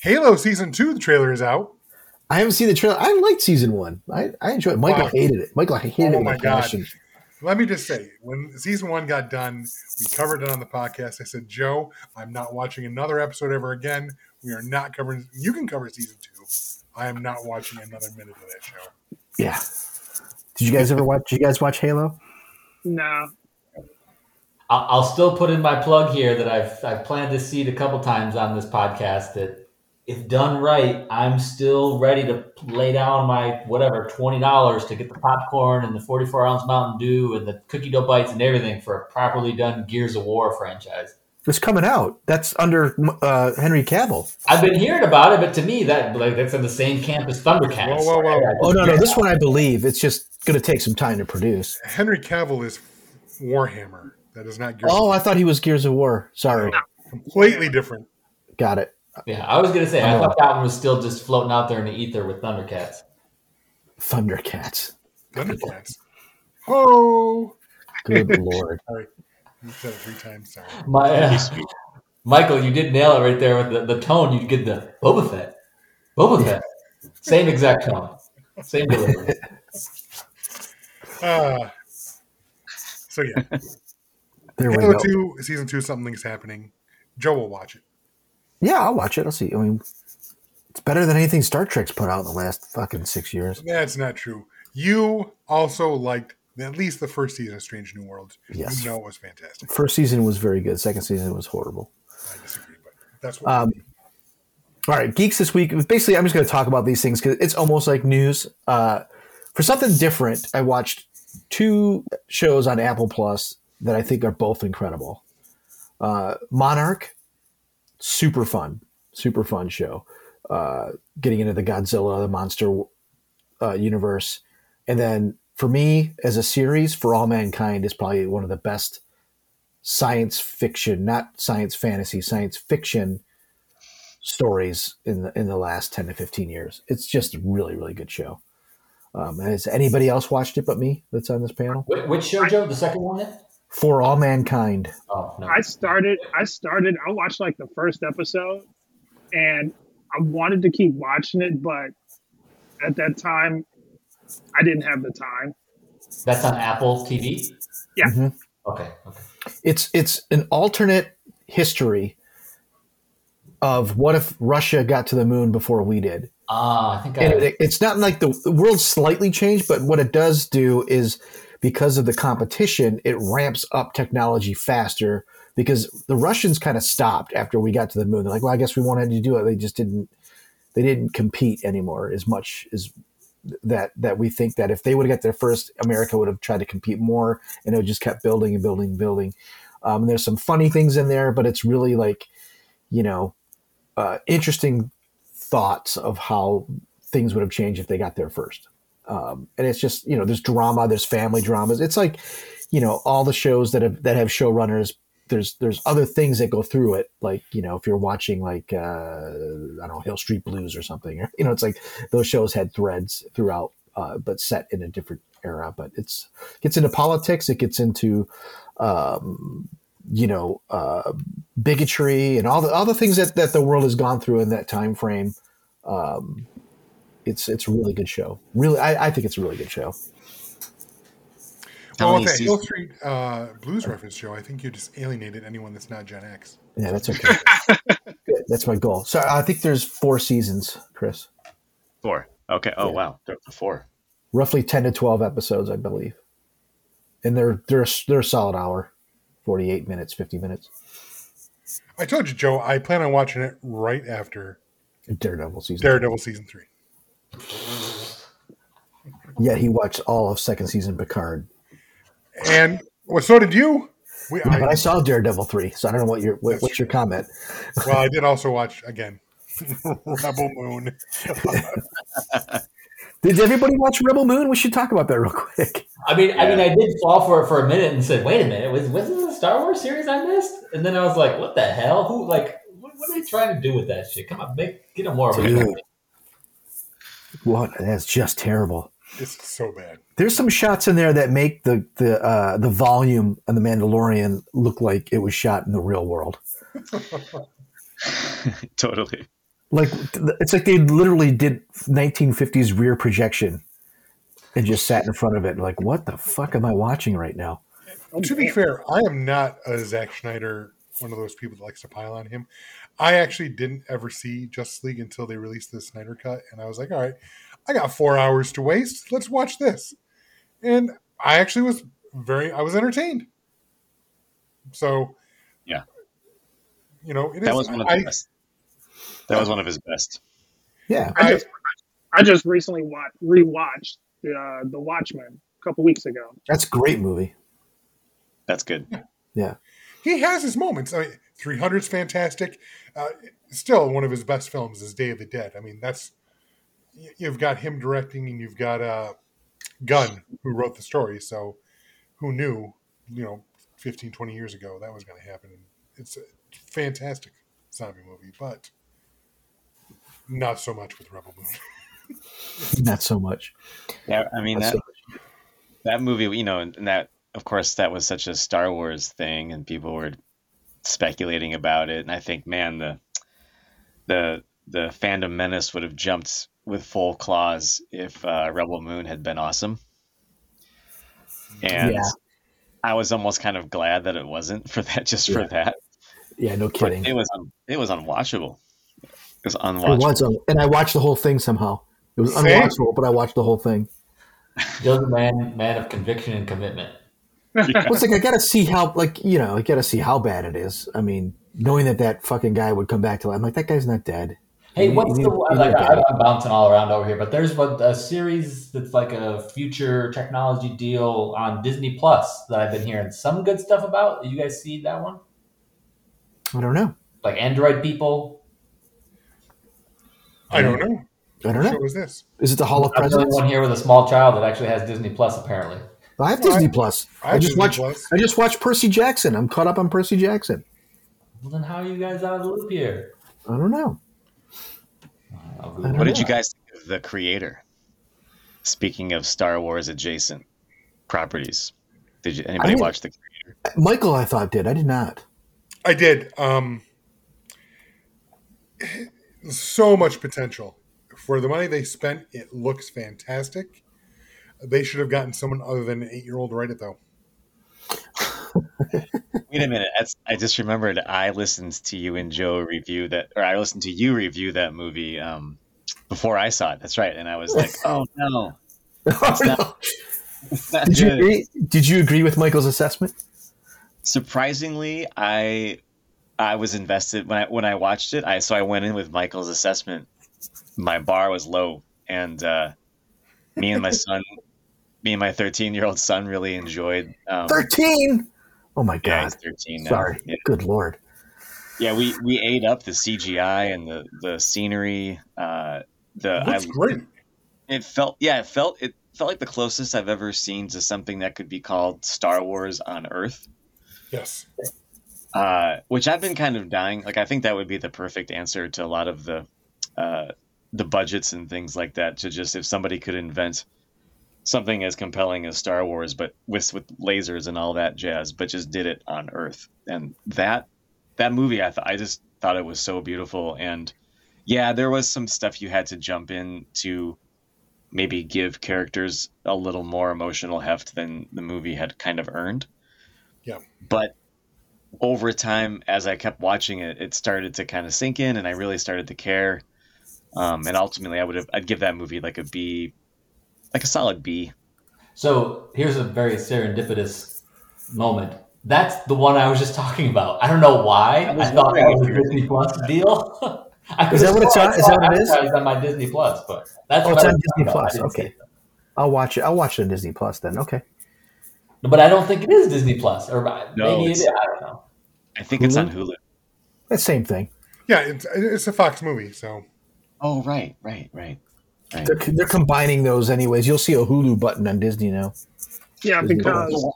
Halo season two, the trailer is out. I haven't seen the trailer. I liked season one. I, I enjoyed it. Michael Wow. hated it. Michael hated oh it. Oh my with God. passion. Let me just say, when season one got done, we covered it on the podcast. I said, Joe, I'm not watching another episode ever again. We are not covering. You can cover season two. I am not watching another minute of that show. Yeah. Did you guys ever watch? Did you guys watch Halo? No, I'll, I'll still put in my plug here that I've I've planted this seed a couple times on this podcast that if done right, I'm still ready to lay down my whatever twenty dollars to get the popcorn and the 44 ounce Mountain Dew and the cookie dough bites and everything for a properly done Gears of War franchise. It's coming out. That's under uh, Henry Cavill. I've been hearing about it, but to me that like that's in the same camp as Thundercats. Whoa, whoa, whoa. Oh no, no, this one I believe it's just going to take some time to produce. Henry Cavill is Warhammer. That is not Gears. Oh, I thought he was Gears of War. Sorry, completely different. got it. Yeah, I was gonna say I Oh. thought that one was still just floating out there in the ether with Thundercats. Thundercats. Thundercats. Oh, Good lord. sorry. You said it three times. Sorry. My uh, Michael, you did nail it right there with the, the tone. You get the Boba Fett, Boba Fett, same exact tone, same delivery. Uh, so yeah, There we go. two season two. Something's happening. Joe will watch it. Yeah, I'll watch it. I'll see. I mean, It's better than anything Star Trek's put out in the last fucking six years. That's not true. You also liked at least the first season of Strange New Worlds. Yes. You know it was fantastic. First season was very good. Second season was horrible. I disagree, but that's what. Um, all right, geeks this week. Basically, I'm just going to talk about these things because it's almost like news. Uh, for something different, I watched two shows on Apple Plus that I think are both incredible. Uh, Monarch, super fun, super fun show. Uh, getting into the Godzilla, the monster uh, universe, and then for me as a series, For All Mankind is probably one of the best science fiction, not science fantasy, science fiction stories in the in the last 10 to 15 years. It's just a really, really good show. Um, has anybody else watched it but me that's on this panel? Which, show, Joe? The second one? Then? For All Mankind. Oh no. I started. I started. I watched like the first episode, and I wanted to keep watching it, but at that time, I didn't have the time. That's on Apple TV. Yeah. Mhm. Okay. Okay. It's it's an alternate history of what if Russia got to the moon before we did. Ah, I think I. it, it's not like the, the world slightly changed, but what it does do is because of the competition, it ramps up technology faster because the Russians kind of stopped after we got to the moon. They're like, well, I guess we wanted to do it. They just didn't. They didn't compete anymore as much as that. That we think that if they would have got there first, America would have tried to compete more, and it just kept building and building and building. Um, and there's some funny things in there, but it's really like, you know, uh, interesting thoughts of how things would have changed if they got there first. Um, and it's just you know there's drama, there's family dramas. It's like you know all the shows that have that have showrunners. There's there's other things that go through it. Like you know if you're watching like uh, I don't know Hill Street Blues or something. You know it's like those shows had threads throughout, uh, but set in a different era. But it's gets into politics. It gets into um, you know uh, bigotry and all the all the things that, that the world has gone through in that time frame. Um, it's it's a really good show. Really, I, I think it's a really good show. How well, with that Hill Street uh, Blues reference show, I think you just alienated anyone that's not Gen X. Yeah, that's okay. That's my goal. So I think there's four seasons, Chris. Four. Okay. Oh Yeah. wow, they're four. Roughly ten to twelve episodes, I believe. And they're they're they're a solid hour, forty eight minutes, fifty minutes. I told you, Joe, I plan on watching it right after Daredevil season. Daredevil season three. Yet he watched all of second season Picard. And well, so did you. We, Yeah, but I I, saw Daredevil three, so I don't know what your what, what's your comment. well, I did also watch again Rebel Moon. Did everybody watch Rebel Moon? We should talk about that real quick. I mean, I mean, I did fall for it for a minute and said, "Wait a minute, was was this a Star Wars series I missed?" And then I was like, "What the hell? Who like? What, what are they trying to do with that shit? Come on, make get a more of Dude. A What? That's just terrible. It's so bad. There's some shots in there that make the the uh, the volume of the Mandalorian look like it was shot in the real world. totally. Like it's like they literally did 1950s rear projection and just sat in front of it. Like, what the fuck am I watching right now? To be fair, I am not a Zack Snyder, one of those people that likes to pile on him. I actually didn't ever see Justice League until they released the Snyder cut, and I was like, all right, I got four hours to waste. Let's watch this. And I actually was very, I was entertained. So, Yeah. you know, it is. That was one of the I, best. That was one of his best. Yeah, I just I just recently watched rewatched the uh, the Watchmen a couple weeks ago. that's a great movie. That's good. Yeah, he has his moments. I mean, 300's fantastic. Uh, still, one of his best films is Day of the Dead. I mean, that's you've got him directing, and you've got uh, Gunn who wrote the story. So, who knew, you know, 15, 20 years ago that was going to happen? It's a fantastic zombie movie, but not so much with Rebel Moon. not so much. Yeah, I mean Not that so that movie, you know, and that of course that was such a Star Wars thing, and people were speculating about it. And I think, man, the the the fandom menace would have jumped with full claws if uh, Rebel Moon had been awesome. And Yeah. I was almost kind of glad that it wasn't for that, just Yeah. for that. Yeah, no But kidding. it was un- it was unwatchable. was It unwatchable. was, un- and I watched the whole thing somehow. It was Same. unwatchable, but I watched the whole thing. Joe's a man, man of conviction and commitment. Well, it's like I gotta see how, like you know, I gotta see how bad it is. I mean, knowing that that fucking guy would come back to life, I'm like, that guy's not dead. Hey, what's the one? Like, I, that. I'm bouncing all around over here, but there's what a series that's like a future technology deal on Disney Plus that I've been hearing some good stuff about. You guys see that one? I don't know. Like Android people. I don't know. I don't know. show was this? Is it the Hall of I'm the Presidents? one here with a small child that actually has Disney Plus. Apparently, I have No, Disney I- Plus. I I, just Disney watched. Plus. I just watched Percy Jackson. I'm caught up on Percy Jackson. well, then how are you guys out of the loop here? I don't know. I'll I Google don't it. What did you guys think of the creator? Speaking of Star Wars adjacent properties, did you anybody didn't- watch the creator? Michael, I thought did. I did not. I did. Um, so much potential for the money they spent. It looks fantastic. They should have gotten someone other than an eight-year-old to write it, though. Wait a minute. That's, I just remembered I listened to you and Joe review that, or I listened to you review that movie um, before I saw it. That's right. And I was like, oh no. Oh, not- no. not Did you agree? Did you agree with Michael's assessment? Surprisingly, I I was invested when I when I watched it. I so I went in with Michael's assessment. My bar was low, and uh, me and my son, me and my thirteen year old son, really enjoyed. Um, Thirteen. Oh my yeah, god. he's thirteen now. Sorry. Yeah. Good lord. Yeah, we we ate up the CGI and the the scenery. Uh, the It I, great. It felt yeah, it felt it felt like the closest I've ever seen to something that could be called Star Wars on Earth. Yes. Uh, which I've been kind of dying. Like I think that would be the perfect answer to a lot of the uh, the budgets and things like that. To just if somebody could invent something as compelling as Star Wars, but with with lasers and all that jazz, but just did it on Earth. And that that movie, I th- I just thought it was so beautiful. And yeah, there was some stuff you had to jump in to maybe give characters a little more emotional heft than the movie had kind of earned. Yeah. But over time, as I kept watching it, it started to kind of sink in, and I really started to care. Um, and ultimately, I would have I'd give that movie like a B, like a solid B. So here's a very serendipitous moment. That's the one I was just talking about. I don't know why. I I, was thought that was a Disney Plus deal. I Is that what it's on? Is that what it is? advertised on my Disney Plus, but that's Oh, what it's I on Disney. Plus. I didn't see Okay. I'll watch it. I'll watch it on Disney Plus then. Okay. But I don't think it is Disney Plus, or No, maybe it's- I don't know. I think it's on Hulu. That's same thing. Yeah, it's, it's a Fox movie, so Oh right, right, right. Right. They're, they're combining those anyways. You'll see a Hulu button on Disney now. Yeah, Disney because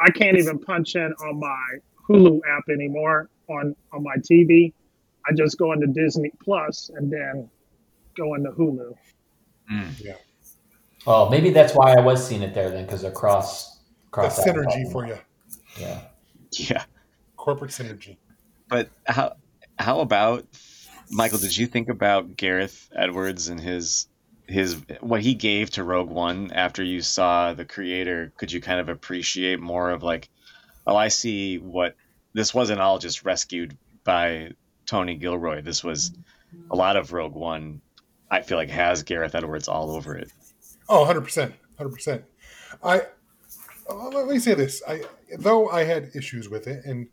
I can't even punch in on my Hulu app anymore on on my TV. I just go into Disney Plus and then go into Hulu. Hmm. Yeah. Oh, maybe that's why I was seeing it there then, because they're cross cross that's synergy for you. Yeah. Yeah. Corporate synergy. But how how about Michael? Did you think about Gareth Edwards and his his what he gave to Rogue One after you saw the creator? Could you kind of appreciate more of like, oh, I see what this wasn't all just rescued by Tony Gilroy. This was a lot of Rogue One. I feel like has Gareth Edwards all over it. Oh, 100%. 100%. I let me say this. I though I had issues with it and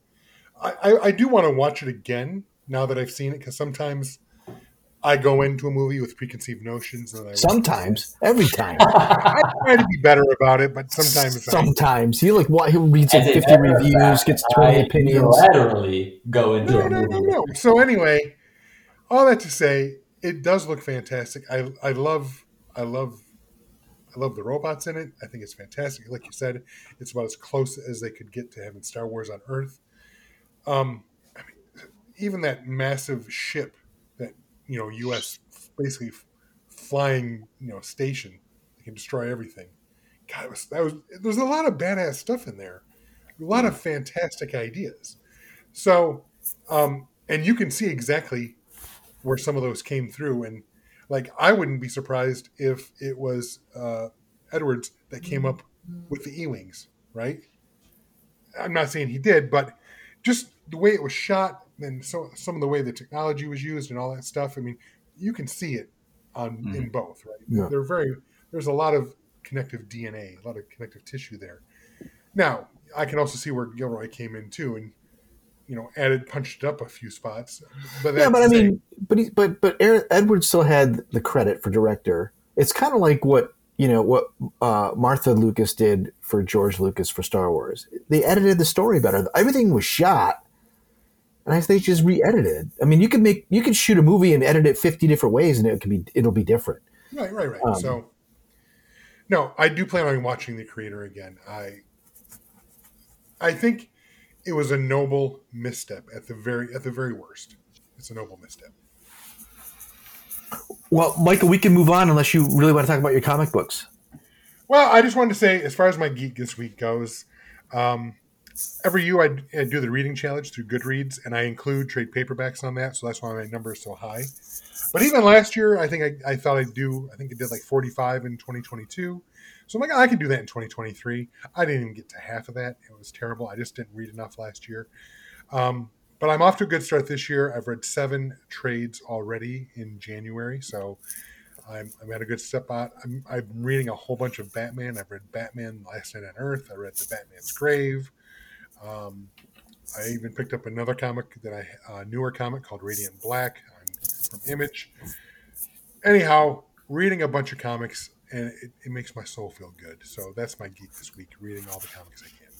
I, I, I do want to watch it again now that I've seen it because sometimes I go into a movie with preconceived notions and I Sometimes, every time. I try to be better about it, but sometimes I, Sometimes he like what he reads like fifty reviews, fact, gets I twenty opinions. Unilaterally go into no, a no, movie. no, no. So anyway, all that to say, it does look fantastic. I I love I love I love the robots in it. I think it's fantastic. Like you said, it's about as close as they could get to having Star Wars on Earth. Um, I mean, even that massive ship that you know U.S. basically flying you know station that can destroy everything. God, was, that was there's a lot of badass stuff in there, a lot of fantastic ideas. So, um, and you can see exactly where some of those came through, and like I wouldn't be surprised if it was uh, Edwards that came up with the U-wings, right? I'm not saying he did, but just the way it was shot, and so some of the way the technology was used and all that stuff. I mean, you can see it on Mhm. in both, right? Yeah. They're very there's a lot of connective DNA, a lot of connective tissue there. Now, I can also see where Gilroy came in too, and you know, added punched it up a few spots. But yeah, but I same. mean, but he, but but Aaron, Edward still had the credit for director. It's kind of like what you know what uh, Marcia Lucas did for George Lucas for Star Wars. They edited the story better. Everything was shot, and I think just re-edited. I mean, you could make you could shoot a movie and edit it fifty different ways, and it could be it'll be different. Right, right, right. Um, so, no, I do plan on watching the creator again. I, I think it was a noble misstep at the very at the very worst. It's a noble misstep. Well, Michael, we can move on unless you really want to talk about your comic books. Well, I just wanted to say, as far as my geek this week goes, um, every year I, I do the reading challenge through Goodreads, and I include trade paperbacks on that, so that's why my number is so high. But even last year, I think I, I thought I'd do, I think I did like 45 in 2022. So I'm like, I can do that in 2023. I didn't even get to half of that. It was terrible. I just didn't read enough last year. Um, but I'm off to a good start this year. I've read seven trades already in January, so I'm, I'm at a good step. I'm, I'm reading a whole bunch of Batman. I've read Batman Last Night on Earth. I read The Batman's Grave. Um, I even picked up another comic that I, a newer comic called Radiant Black from Image. Anyhow, reading a bunch of comics and it, it makes my soul feel good. So that's my geek this week, reading all the comics I can.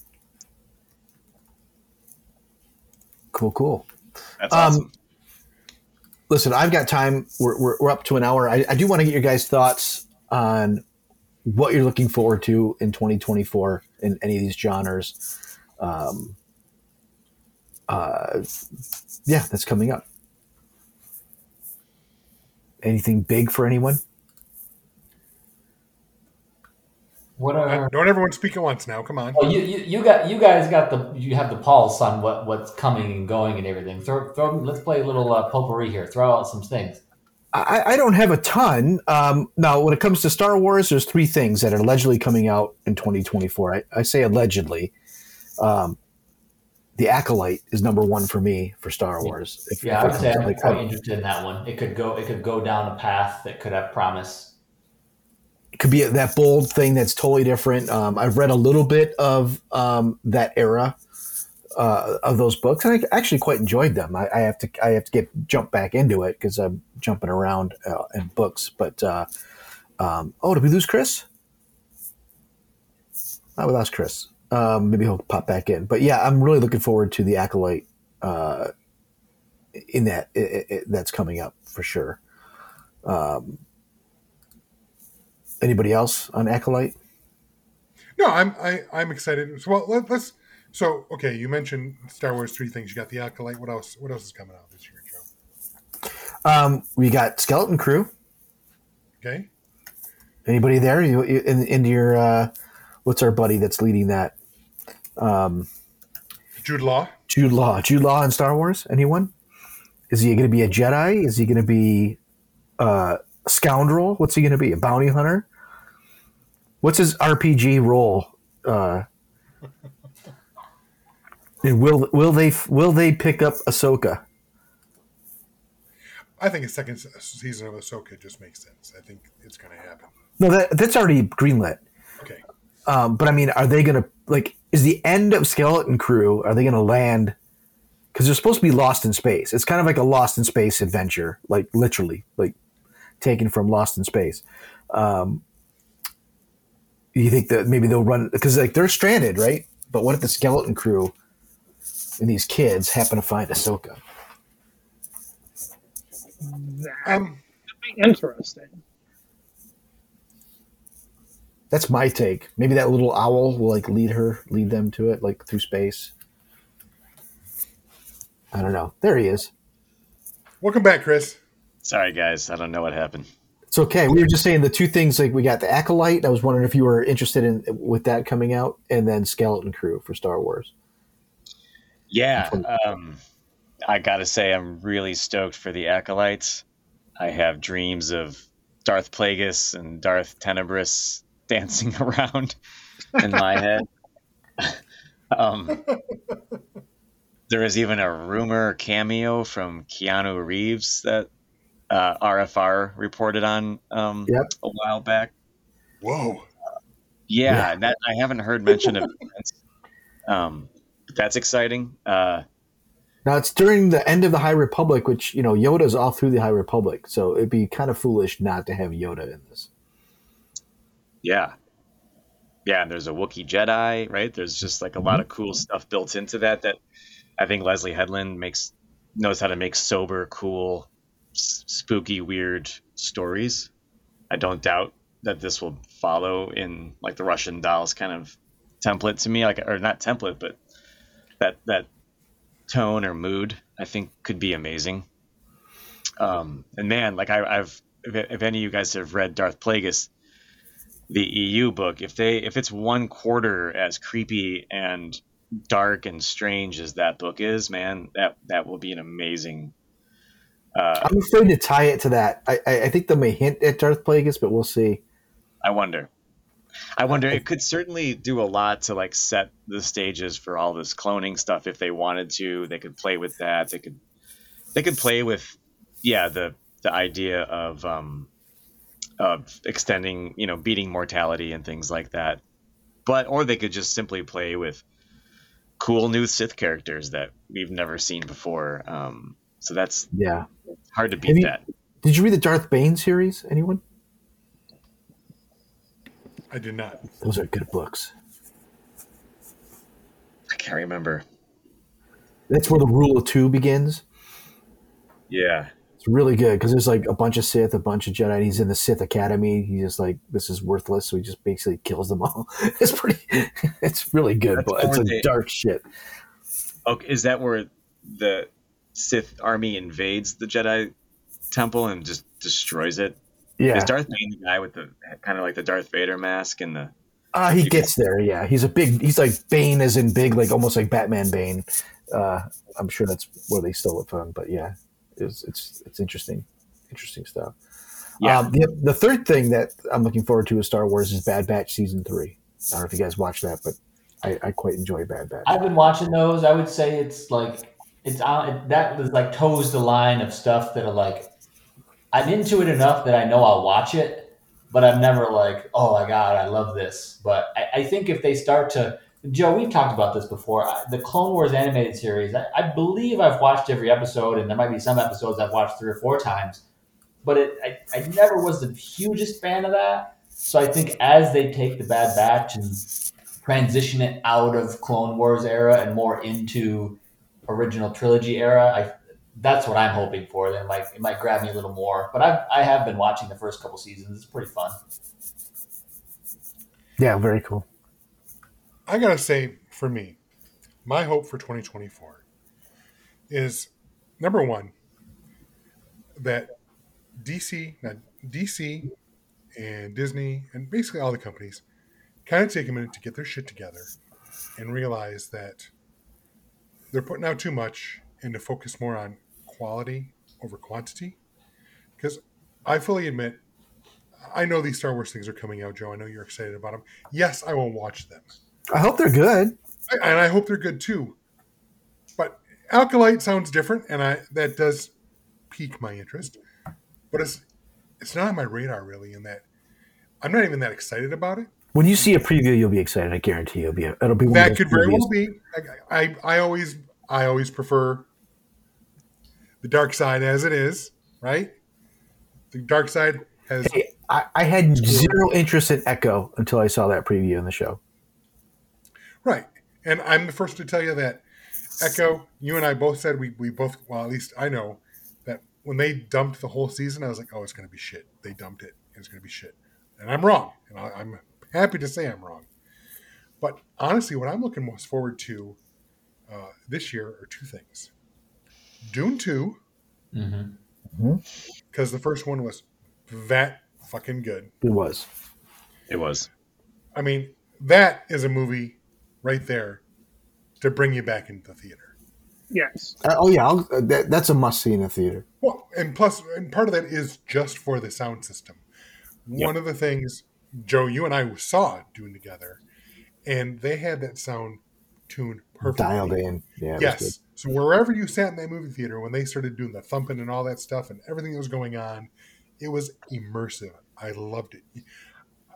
Cool, cool. That's Um, awesome. listen, I've got time. We're, we're, we're up to an hour. I, I do want to get your guys' thoughts on what you're looking forward to in 2024 in any of these genres. Um, uh, yeah, that's coming up. Anything big for anyone? What Uh, are don't everyone speak at once now. Come on. well, you, you you got you guys got the you have the pulse on what what's coming and going and everything. Throw, throw let's play a little uh, potpourri here. Throw out some things. I, I don't have a ton. Um, now, when it comes to Star Wars, there's three things that are allegedly coming out in 2024. I, I say allegedly. Um, the Acolyte is number one for me for Star Wars. If- Yeah, if I would say I'm like, quite interested in that one. It could go it could go down a path that could have promise. it could be that bold thing that's totally different. Um, I've read a little bit of um, that era uh, of those books, and I actually quite enjoyed them. I, I have to I have to get jump back into it because I'm jumping around uh, in books. But uh, um, oh, did we lose Chris? Oh, we lost Chris. Um, maybe he'll pop back in. But yeah, I'm really looking forward to the acolyte uh, in that i i that's coming up for sure. Um, anybody else on acolyte? No, I'm I, I'm excited. So, well, let, let's. So, okay, you mentioned Star Wars three things. You got the acolyte. What else? What else is coming out this year, Joe? Um, we got Skeleton Crew. Okay. Anybody there? You, you in, into your uh, what's our buddy that's leading that? Um, Jude Law. Jude Law. Jude Law in Star Wars. Anyone? Is he going to be a Jedi? Is he going to be uh, a scoundrel? What's he going to be? A bounty hunter? What's his RPG role? Uh, and will will they will they pick up Ahsoka? I think a second season of Ahsoka just makes sense. I think it's going to happen. No, that that's already greenlit. Okay. Um, but I mean, are they going to like? Is the end of Skeleton Crew? Are they going to land? Because they're supposed to be lost in space. It's kind of like a Lost in Space adventure, like literally, like taken from Lost in Space. Um, you think that maybe they'll run because like they're stranded, right? But what if the Skeleton Crew and these kids happen to find Ahsoka? That Um. would be interesting. That's my take. Maybe that little owl will like lead her, lead them to it, like through space. I don't know. There he is. Welcome back, Chris. Sorry, guys. I don't know what happened. It's okay. We were just saying the two things. Like we got the acolyte. I was wondering if you were interested in with that coming out, and then Skeleton Crew for Star Wars. Yeah. Um, I got to say, I'm really stoked for the Acolytes. I have dreams of Darth Plagueis and Darth Tenebrous dancing around in my head. um, there is even a rumor cameo from Keanu Reeves that uh, RFR reported on um, Yep. a while back. Whoa. Yeah, that I haven't heard mention of. um, that's exciting. Uh, Now it's during the end of the High Republic, which you know Yoda's all through the High Republic, so it'd be kind of foolish not to have Yoda in this. Yeah, yeah. And there's a Wookiee Jedi, right? There's just like a lot of cool stuff built into that. That I think Leslie Headland makes knows how to make sober, cool, s- spooky, weird stories. I don't doubt that this will follow in like the Russian dolls kind of template to me, like or not template, but that that tone or mood I think could be amazing. Um, and man, like I, I've if, if any of you guys have read Darth Plagueis, the EU book, if they if it's one quarter as creepy and dark and strange as that book is, man, that that will be an amazing. Uh, I'm afraid to tie it to that. I, I, I think they may hint at Darth Plagueis, but we'll see. I wonder. I wonder. It could certainly do a lot to like set the stages for all this cloning stuff if they wanted to. They could play with that. They could. They could play with, yeah, the the idea of um, of extending, you know, beating mortality and things like that. But or they could just simply play with cool new Sith characters that we've never seen before. Um, so that's Yeah. hard to Have beat you- that. Did you read the Darth Bane series? Anyone? I did not. Those are good books. I can't remember. That's where the Rule of Two begins. Yeah. It's really good because there's like a bunch of Sith, a bunch of Jedi. And he's in the Sith Academy. He's just like, this is worthless. So he just basically kills them all. It's pretty. It's really good, That's but it's a dark shit. Okay, is that where the Sith army invades the Jedi temple and just destroys it? Yeah. Is Darth Bane the guy with the kind of like the Darth Vader mask and the? Uh, he gets there. Yeah, he's a big. He's like Bane, as in big, like almost like Batman Bane. Uh, I'm sure that's where they stole it from. But yeah, it's it's it's interesting, interesting stuff. Yeah. Um, the, the third thing that I'm looking forward to with Star Wars is Bad Batch season three. I don't know if you guys watch that, but I, I quite enjoy Bad Batch. I've been watching those. I would say it's like it's on that was like toes the line of stuff that are like I'm into it enough that I know I'll watch it, but I'm never like, oh my god, I love this. But I, I think if they start to Joe, we've talked about this before. The Clone Wars animated series, I, I believe I've watched every episode, and there might be some episodes I've watched three or four times. But it, I, I never was the hugest fan of that. So I think as they take the Bad Batch and transition it out of Clone Wars era and more into original trilogy era. I that's what I'm hoping for. Then like it might grab me a little more. But I I have been watching the first couple seasons. It's pretty fun. Yeah, very cool. I gotta say, for me, my hope for 2024 is number one that DC, not DC, and Disney, and basically all the companies, kind of take a minute to get their shit together and realize that they're putting out too much and to focus more on quality over quantity. Because I fully admit, I know these Star Wars things are coming out, Joe. I know you're excited about them. Yes, I will watch them. I hope they're good. And I hope they're good too. But Acolyte sounds different, and I that does pique my interest. But it's it's not on my radar really. In that I'm not even that excited about it. When you see a preview, you'll be excited. I guarantee you'll be. It'll be one That could very well be. I, I I always I always prefer the dark side as it is. Right. The dark side has Hey, I, I had zero interest in Echo until I saw that preview in the show. Right. And I'm the first to tell you that Echo, you and I both said we, we both, well, at least I know that when they dumped the whole season, I was like, oh, it's going to be shit. They dumped it. It's going to be shit. And I'm wrong. And I, I'm happy to say I'm wrong. But honestly, what I'm looking most forward to uh, this year are two things Dune 2, Mm-hmm. because the first one was that fucking good. It was. It was. I mean, that is a movie right there to bring you back into the theater. Yes. Uh, oh yeah, I'll, uh, that, that's a must see in the theater. Well, and plus, and part of that is just for the sound system. One of the things, Joe, you and I saw doing together, and they had that sound tuned perfectly. Dialed in. Yeah. yes. So wherever you sat in that movie theater when they started doing the thumping and all that stuff and everything that was going on, it was immersive. I loved it.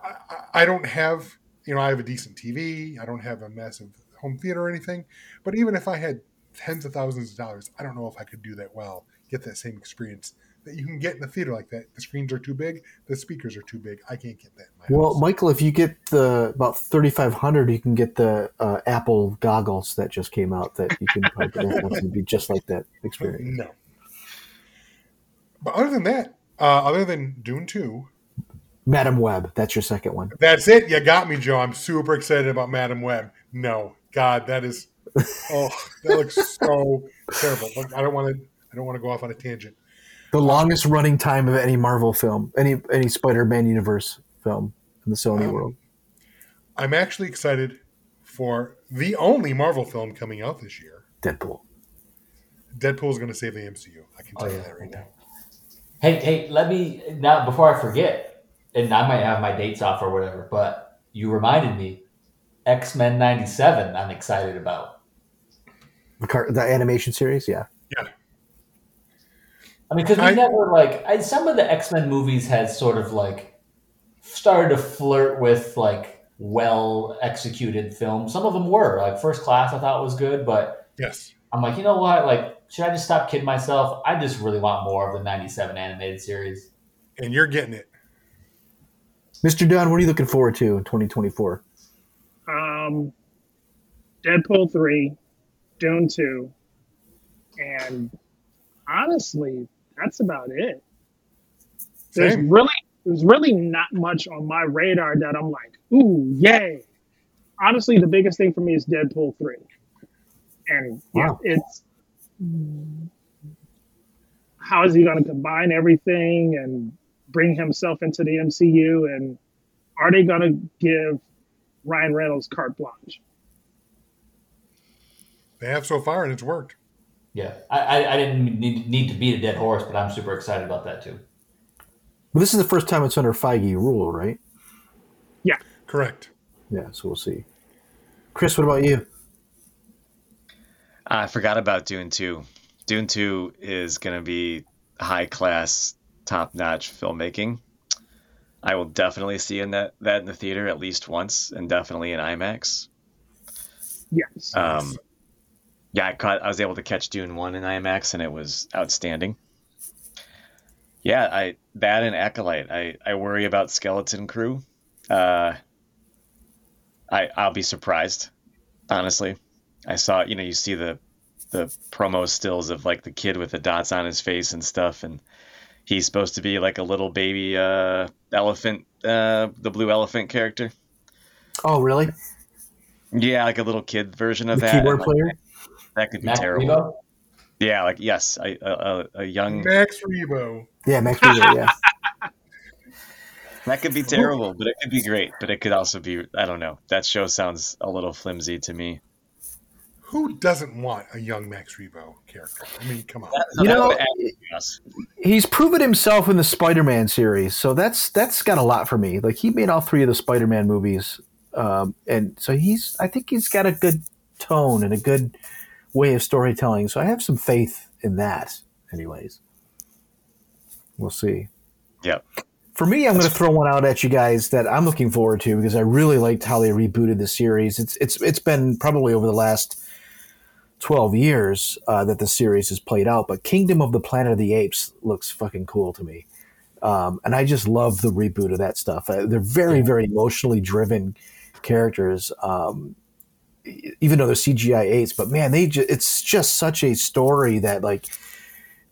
I, I- I don't have, you know, I have a decent TV. I don't have a massive home theater or anything. But even if I had tens of thousands of dollars, I don't know if I could do that well, get that same experience that you can get in the theater like that. The screens are too big, the speakers are too big. I can't get that. In my Well, house. Michael, if you get the about thirty five hundred, you can get the uh, Apple goggles that just came out that you can probably put in and be just like that experience. no. But other than that, uh, other than Dune 2, Madame Web, that's your second one. That's it. You got me, Joe. I'm super excited about Madame Web. No, God, that is. Oh, that looks so terrible. Look, I don't want to. I don't want to go off on a tangent. The longest running time of any Marvel film, any any Spider Man universe film in the Sony Um, world. I'm actually excited for the only Marvel film coming out this year. Deadpool. Deadpool is going to save the MCU. I can Oh, tell you yeah. that right now. Hey, hey, let me now before I forget, and I might have my dates off or whatever, but you reminded me, X Men '97. I'm excited about. The, car, the animation series, yeah. Yeah. I mean, because we I- never like I, some of the X Men movies had sort of like started to flirt with like well executed films. Some of them were like First Class. I thought was good, but Yes. I'm like, you know what? Like, should I just stop kidding myself? I just really want more of the '97 animated series. And you're getting it. Mr. Dunn, what are you looking forward to in 2024? Um, Deadpool three, Dune two, and honestly, that's about it. There's Same. really there's really not much on my radar that I'm like, ooh, yay. Honestly, the biggest thing for me is Deadpool three, and yeah, Wow. it's how is he going to combine everything and bring himself into the MCU, and are they going to give Ryan Reynolds carte blanche? They have so far, and it's worked. Yeah, I, I, I didn't need, need to beat a dead horse, but I'm super excited about that too. Well, this is the first time it's under Feige rule, right? Yeah. Correct. Yeah, so we'll see. Chris, what about you? I forgot about Dune 2. Dune 2 is going to be high class, top notch filmmaking. I will definitely see in that, that in the theater at least once, and definitely in IMAX. Yes. Um, yeah, I caught. I was able to catch Dune One in IMAX, and it was outstanding. Yeah, I that and Acolyte. I I worry about Skeleton Crew. Uh, I I'll be surprised, honestly. I saw you know you see the the promo stills of like the kid with the dots on his face and stuff, and he's supposed to be like a little baby uh elephant, uh the blue elephant character. Oh, really? Yeah, like a little kid version of The that. keyboard and, like, player? That could be Matt terrible. Rebo? Yeah, like yes, a young Max Rebo. Yeah, Max Rebo, yeah. that could be terrible, but it could be great. But it could also be I don't know. That show sounds a little flimsy to me. Who doesn't want a young Max Rebo character? I mean, come on. You know, would add to us. he's proven himself in the Spider-Man series, so that's that's got a lot for me. Like he made all three of the Spider-Man movies, um, and so he's I think he's got a good tone and a good way of storytelling. So I have some faith in that. Anyways, we'll see. Yeah. For me, I'm going to throw one out at you guys that I'm looking forward to because I really liked how they rebooted the series. It's it's it's been probably over the last 12 years uh, that the series has played out, but Kingdom of the Planet of the Apes looks fucking cool to me. Um, and I just love the reboot of that stuff. Uh, they're very, very emotionally driven characters, um, even though they're CGI apes. But man, they ju- it's just such a story that like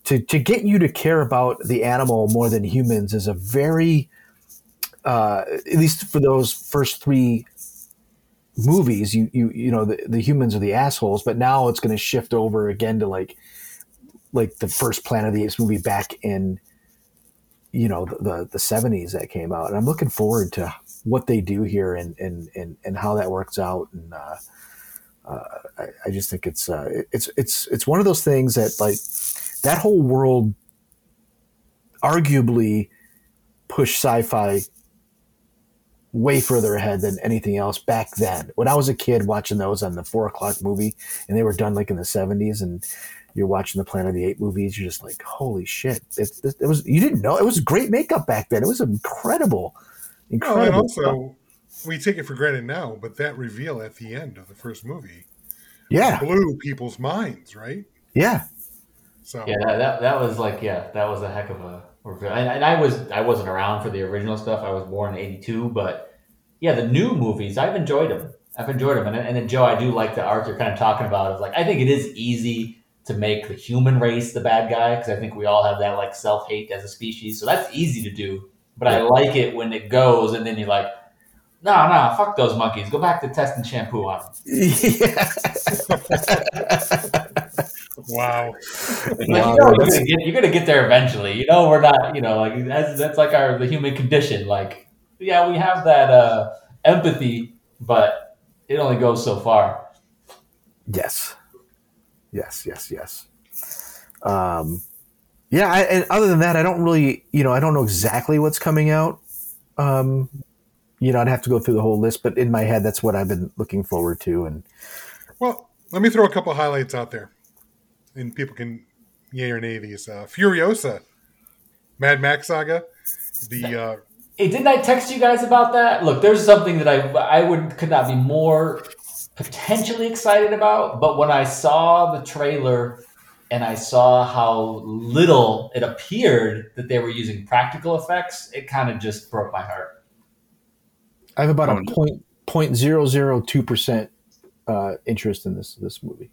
to to get you to care about the animal more than humans is a very uh, at least for those first three movies you you you know the, the humans are the assholes but now it's going to shift over again to like like the first planet of the apes movie back in you know the, the 70s that came out. And i'm looking forward to what they do here and and and, and how that works out. And uh, uh, I, I just think it's uh, it's it's it's one of those things that like that whole world arguably pushed sci-fi way further ahead than anything else back then. When I was a kid watching those on the four o'clock movie, and they were done like in the seventies, and you're watching the Planet of the Apes movies, you're just like, holy shit! It, it, it was you didn't know it was great makeup back then. It was incredible, oh, Well, incredible. and also, stuff. we take it for granted now, but that reveal at the end of the first movie yeah, blew people's minds, right? yeah, So Yeah, that, that, that was like yeah, that was a heck of a reveal. And, and I was I wasn't around for the original stuff. I was born in '82, but yeah, the new movies I've enjoyed them. I've enjoyed them, and and then Joe, I do like the arc you're kind of talking about. Is like I think it is easy to make the human race the bad guy because I think we all have that like self hate as a species, so that's easy to do. But I like it when it goes, and then you're like. No, no, fuck those monkeys. Go back to testing shampoo on them. yeah. wow, Like, Wow, you know, you're, that's- gonna get, you're gonna get there eventually. You know, we're not. You know, like that's that's like our the human condition. Like, yeah, we have that uh, empathy, but it only goes so far. Yes. Yes, yes, yes. Um, yeah, I, and other than that, I don't really, you know, I don't know exactly what's coming out. Um, you know, I'd have to go through the whole list, but in my head, that's what I've been looking forward to. And Well, let me throw a couple highlights out there, and people can yay or nay these. Uh, Furiosa, Mad Max saga, the uh, Hey, didn't I text you guys about that? Look, there's something that I I would could not be more potentially excited about. But when I saw the trailer and I saw how little it appeared that they were using practical effects, it kind of just broke my heart. I have about Oh, a point point zero zero two percent uh, interest in this this movie.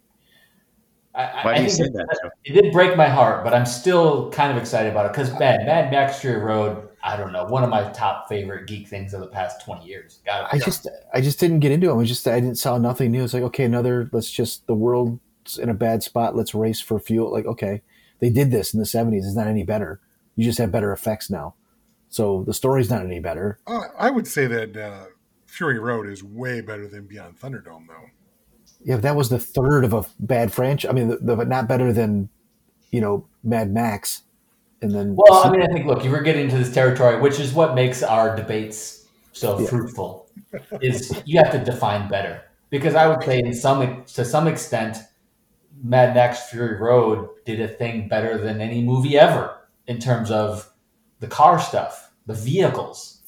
I, I- Why I do you say it- that, Joe? It did break my heart, but I'm still kind of excited about it because Mad Mad Max Fury Road. I don't know, one of my top favorite geek things of the past 20 years. Got I just I just didn't get into it. I just I didn't saw nothing new. It's like okay, another. Let's just the world's in a bad spot. Let's race for fuel. Like okay, they did this in the seventies. It's not any better. You just have better effects now. So the story's not any better. uh, I would say that uh, Fury Road is way better than Beyond Thunderdome, though. Yeah, that was the third of a bad franchise. I mean, the, the, not better than you know Mad Max. And then Well, I mean, I think look, you were getting into this territory, which is what makes our debates so Yeah. fruitful. Is you have to define better because I would say, in some to some extent, Mad Max Fury Road did a thing better than any movie ever in terms of the car stuff, the vehicles,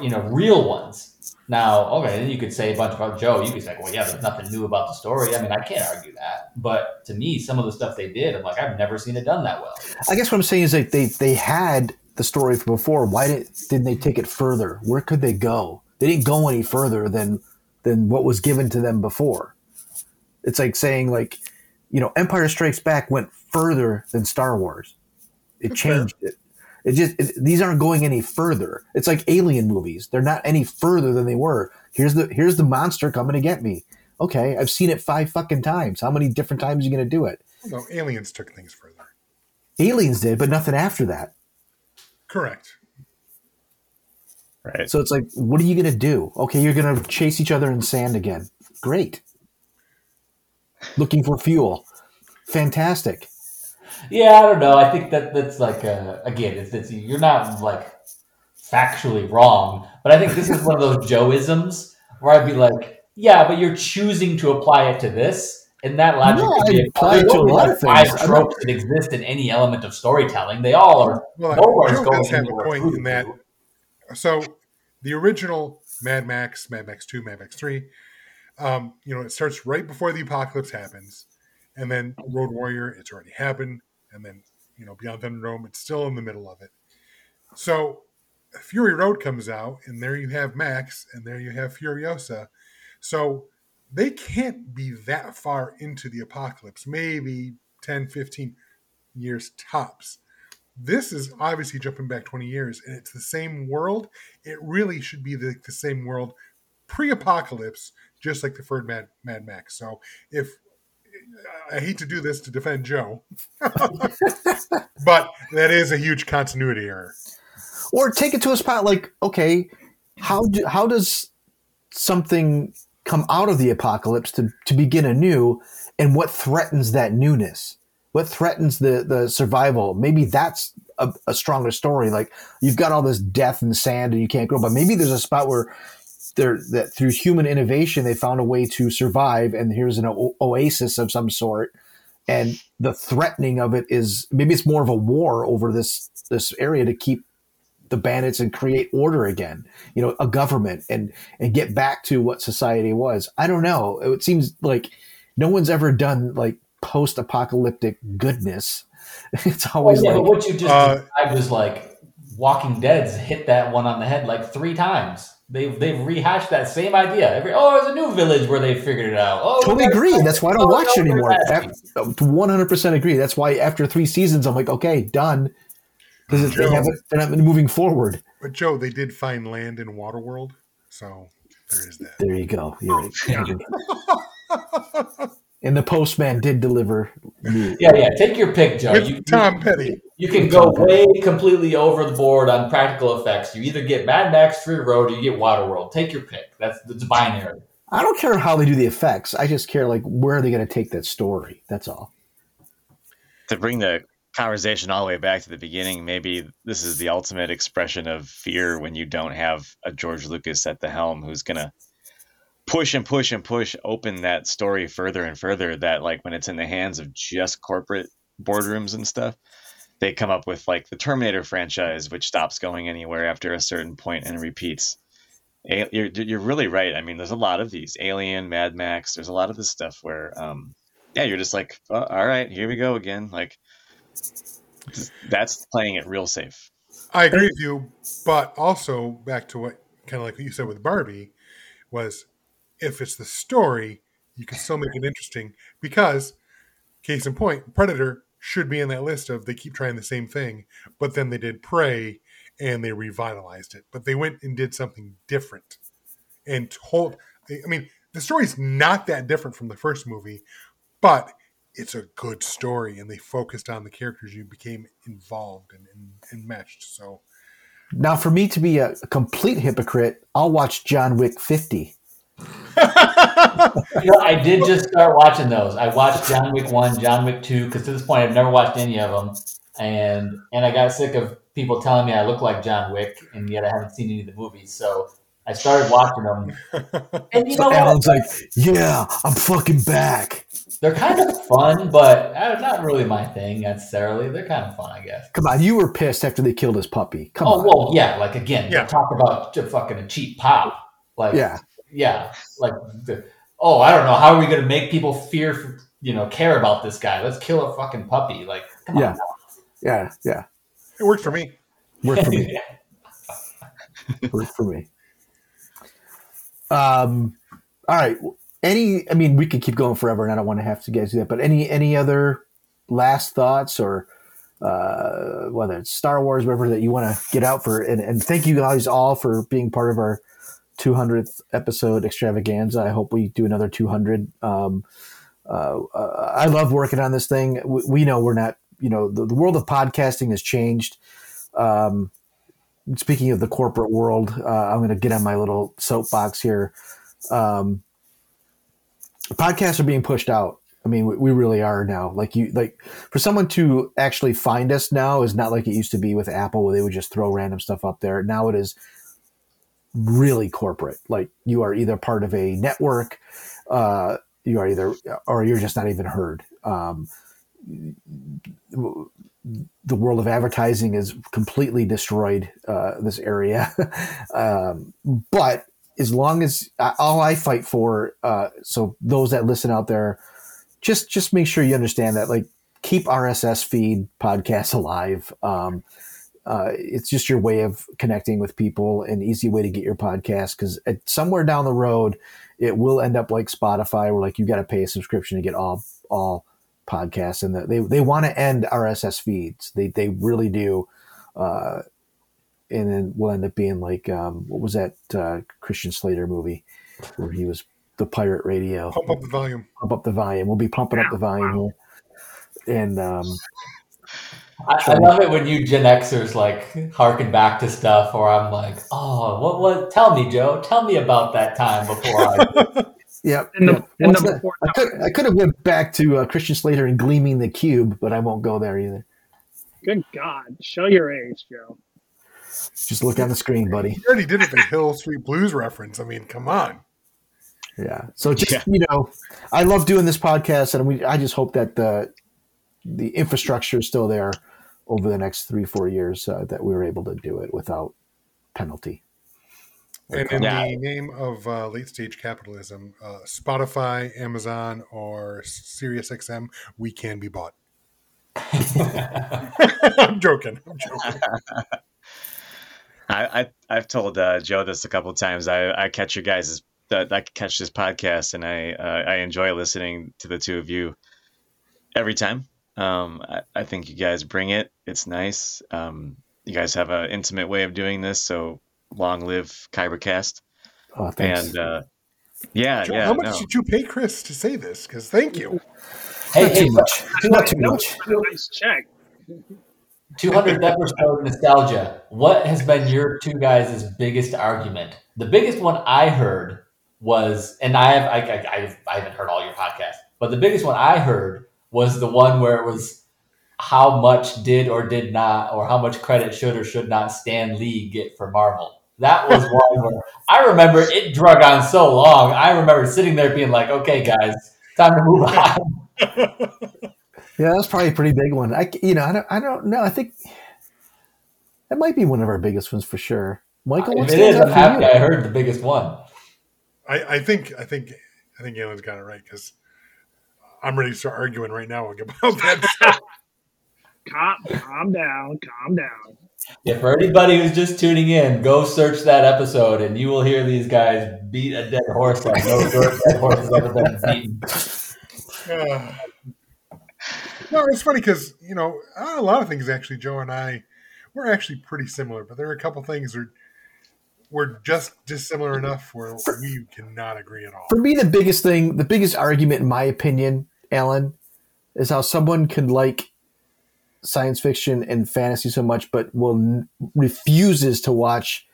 you know, real ones. Now, okay, then you could say a bunch about Joe. You could say, well, yeah, there's nothing new about the story. I mean, I can't argue that. But to me, some of the stuff they did, I'm like, I've never seen it done that well. I guess what I'm saying is like they they had the story from before. Why did didn't they take it further? Where could they go? They didn't go any further than than what was given to them before. It's like saying like, you know, Empire Strikes Back went further than Star Wars. It changed it. It just it, these aren't going any further. It's like alien movies. They're not any further than they were. Here's the here's the monster coming to get me. Okay, I've seen it five fucking times. How many different times are you going to do it? No, Aliens took things further. Aliens did, but nothing after that. Correct. Right. So it's like, what are you going to do? Okay, you're going to chase each other in sand again. Great. Looking for fuel. Fantastic. Yeah, I don't know. I think that that's like uh, again, it's, it's you're not like factually wrong, but I think this is one of those Joeisms where I'd be like, yeah, but you're choosing to apply it to this, and that logic No, could be I apply it there's to a lot like of five things. I'm tropes that exist in any element of storytelling. They all are. Well, Nowhere's Joe going does have a point through. in that. So, the original Mad Max, Mad Max Two, Mad Max Three, um, you know, it starts right before the apocalypse happens, and then Road Warrior, it's already happened, and then you know, Beyond Thunderdome, it's still in the middle of it. So, Fury Road comes out, and there you have Max, and there you have Furiosa. So, they can't be that far into the apocalypse, maybe 10, 15 years tops this is obviously jumping back 20 years and it's the same world it really should be the, the same world pre-apocalypse just like the third mad, mad max so if i hate to do this to defend joe but that is a huge continuity error Or take it to a spot like, okay, how do, how does something come out of the apocalypse to, to begin anew, and what threatens that newness? What threatens the, the survival? Maybe that's a, a stronger story. Like you've got all this death and sand and you can't grow, but maybe there's a spot where there that through human innovation they found a way to survive, and here's an o- oasis of some sort. And the threatening of it is maybe it's more of a war over this this area to keep the bandits and create order again you know a government and and get back to what society was i don't know it seems like no one's ever done like post-apocalyptic goodness it's always yeah, like but what you just Uh, described was like Walking Dead's hit that one on the head like three times. They've they've rehashed that same idea. Every oh, there's a new village where they figured it out. Oh, totally agree. that's why i don't Oh, watch no, anymore. 100% agree. That's why after three seasons i'm like okay done. Because they haven't they're not moving forward. But Joe, they did find land in Waterworld, so there is that. there you go. You're right and the postman did deliver meat. Yeah, yeah. Take your pick, Joe. With You, Tom you, Petty. you can go way completely over the board on practical effects. You either get Mad Max Fury Road or you get Waterworld. Take your pick. That's it's binary. I don't care how they do the effects. I just care like where are they going to take that story. That's all. to bring the conversation all the way back to the beginning, maybe this is the ultimate expression of fear when you don't have a George Lucas at the helm who's gonna push and push and push open that story further and further that like when it's in the hands of just corporate boardrooms and stuff they come up with like the terminator franchise which stops going anywhere after a certain point and repeats. You're, you're really right. I mean there's a lot of these. Alien mad max there's a lot of this stuff where um yeah you're just like oh, all right here we go again. Like that's playing it real safe. I agree with you, but also back to what kind of like you said with Barbie was if it's the story, you can still make it interesting because case in point, Predator should be in that list of they keep trying the same thing, but then they did Prey and they revitalized it, but they went and did something different and told. I mean, the story's not that different from the first movie, but it's a good story, and they focused on the characters. You became involved and, and, meshed. So Now, for me to be a complete hypocrite, I'll watch John Wick 50. You know, I did just start watching those. I watched John Wick one, John Wick two, because to this point I've never watched any of them, and and I got sick of people telling me I look like John Wick, and yet I haven't seen any of the movies. So I started watching them, and you So know what? Alan's like, yeah, I'm fucking back. They're kind of fun, but uh, not really my thing necessarily. They're kind of fun, I guess. Come on, you were pissed after they killed his puppy. Come oh on. well, yeah. Like again, Yeah. talk about fucking a cheap pop. Like Yeah. Yeah. Like the, oh, I don't know. How are we going to make people fear? You know, care about this guy? Let's kill a fucking puppy. Like come Yeah. on. Yeah, yeah. it worked for me. Worked for me. Worked for me. Um, all right. Any, I mean, we could keep going forever, and I don't want to have to guys do that. But any, any other last thoughts or uh, whether it's Star Wars, whatever that you want to get out for? And, and thank you guys all for being part of our 200th episode extravaganza. I hope we do another 200. Um, uh, uh, I love working on this thing. We, we know we're not, you know, the, the world of podcasting has changed. Um, speaking of the corporate world, uh, I'm going to get on my little soapbox here. Um, podcasts are being pushed out. I mean, we, we really are now. Like you, like for someone to actually find us now is not like it used to be with Apple, where they would just throw random stuff up there. Now it is really corporate. Like you are either part of a network, uh, you are either, or you're just not even heard. Um, the world of advertising is completely destroyed uh, this area. um, but as long as all I fight for, uh, so those that listen out there, just just make sure you understand that like keep RSS feed podcasts alive. Um, uh, it's just your way of connecting with people, an easy way to get your podcast. Because somewhere down the road, it will end up like Spotify, where like you got to pay a subscription to get all all podcasts, and the, they they want to end RSS feeds. They they really do. Uh, and then we'll end up being like um, what was that uh, Christian Slater movie where he was the pirate radio. Pump up the volume. Pump up the volume. We'll be pumping up the volume here, and um, I, I love it when you Gen Xers like harken back to stuff, or I'm like, oh, what, what? Tell me, Joe. Tell me about that time before I. yeah. In the- yeah. in What's the that? before I could I could have went back to uh, Christian Slater and Gleaming the Cube, but I won't go there either. Good God, show your age, Joe. Just look on the screen, buddy. You already did it the Hill Street Blues reference. I mean, come on. Yeah. So just Yeah. you know, I love doing this podcast, and we I just hope that the the infrastructure is still there over the next three four years uh, that we were able to do it without penalty. And in Yeah. the name of uh, late stage capitalism, uh, Spotify, Amazon, or SiriusXM, we can be bought. I'm joking. I'm joking. I, I I've told uh, Joe this a couple times. I, I catch your guys' that I catch this podcast, and I uh, I enjoy listening to the two of you every time. Um, I, I think you guys bring it. It's nice. Um, you guys have an intimate way of doing this. So long live Kybercast. Oh, thanks. And uh, yeah, Joe, yeah. how much no. did you pay Chris to say this? Because thank you. Hey, not hey, too much. Not too That much. was a nice check. 200th episode nostalgia. What has been your two guys' biggest argument? The biggest one I heard was, and I have I, I, I've- I haven't heard all your podcasts, but the biggest one I heard was the one where it was how much did or did not, or how much credit should or should not Stan Lee get for Marvel. That was one where I remember it drug on so long. I remember sitting there being like, "Okay, guys, time to move on." Yeah, that's probably a pretty big one. I you know I don't I don't know. I think that might be one of our biggest ones for sure. Michael, what if it stands is, out I'm happy you? I heard the biggest one. I, I think I think I think Alan's got it right because I'm ready to start arguing right now about that. Calm, calm down, calm down. Yeah, for anybody who's just tuning in, go search that episode and you will hear these guys beat a dead horse like no dead horse has ever been beaten. Uh, no, it's funny because you know a lot of things actually. Joe and I, we're actually pretty similar, but there are a couple things that we're just dissimilar enough where we cannot agree at all. For me, the biggest thing, the biggest argument, in my opinion, Alan, is how someone can like science fiction and fantasy so much, but will n- refuses to watch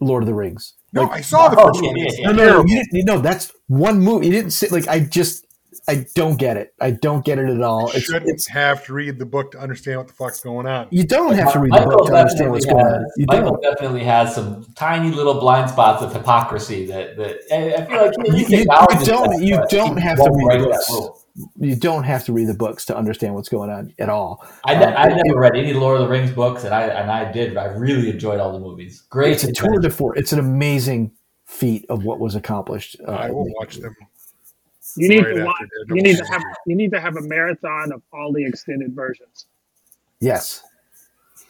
Lord of the Rings. No, I saw the Oh, first yeah, one. yeah, yeah. No, no, no, terrible. you didn't. No, that's one movie. You didn't sit like I just. I don't get it. I don't get it at all. It's, shouldn't it's have to read the book to understand what the fuck's going on. you don't have to read the book to understand what's definitely going on. has, You Michael don't. definitely has some tiny little blind spots of hypocrisy that, that I feel like he at You- you don't- you don't have to read break that books. You don't have to read the books to understand what's going on at all. I, ne- Uh, I it- never read any Lord of the Rings books, and I and I did. I really enjoyed all the movies. Great. It's a tour de force. It's an amazing feat of what was accomplished. Uh, I will watch them. You need to watch. You need to have. You need to have a marathon of all the extended versions. Yes.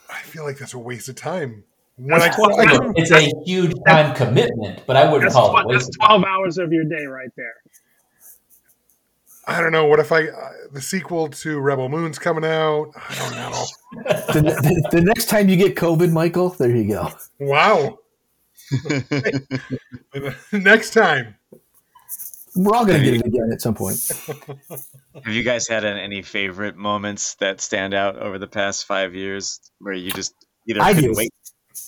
I feel like that's a waste of time. When I, That's I It's a huge time commitment, but I wouldn't That's, call it a waste. that's of time. twelve hours of your day right there. I don't know. What if I uh, the sequel to Rebel Moon's coming out? I don't know. The, the, the next time you get COVID, Michael, there you go. Wow. Next time. We're all going to get it again at some point. Have you guys had any favorite moments that stand out over the past five years where you just either I do. wait?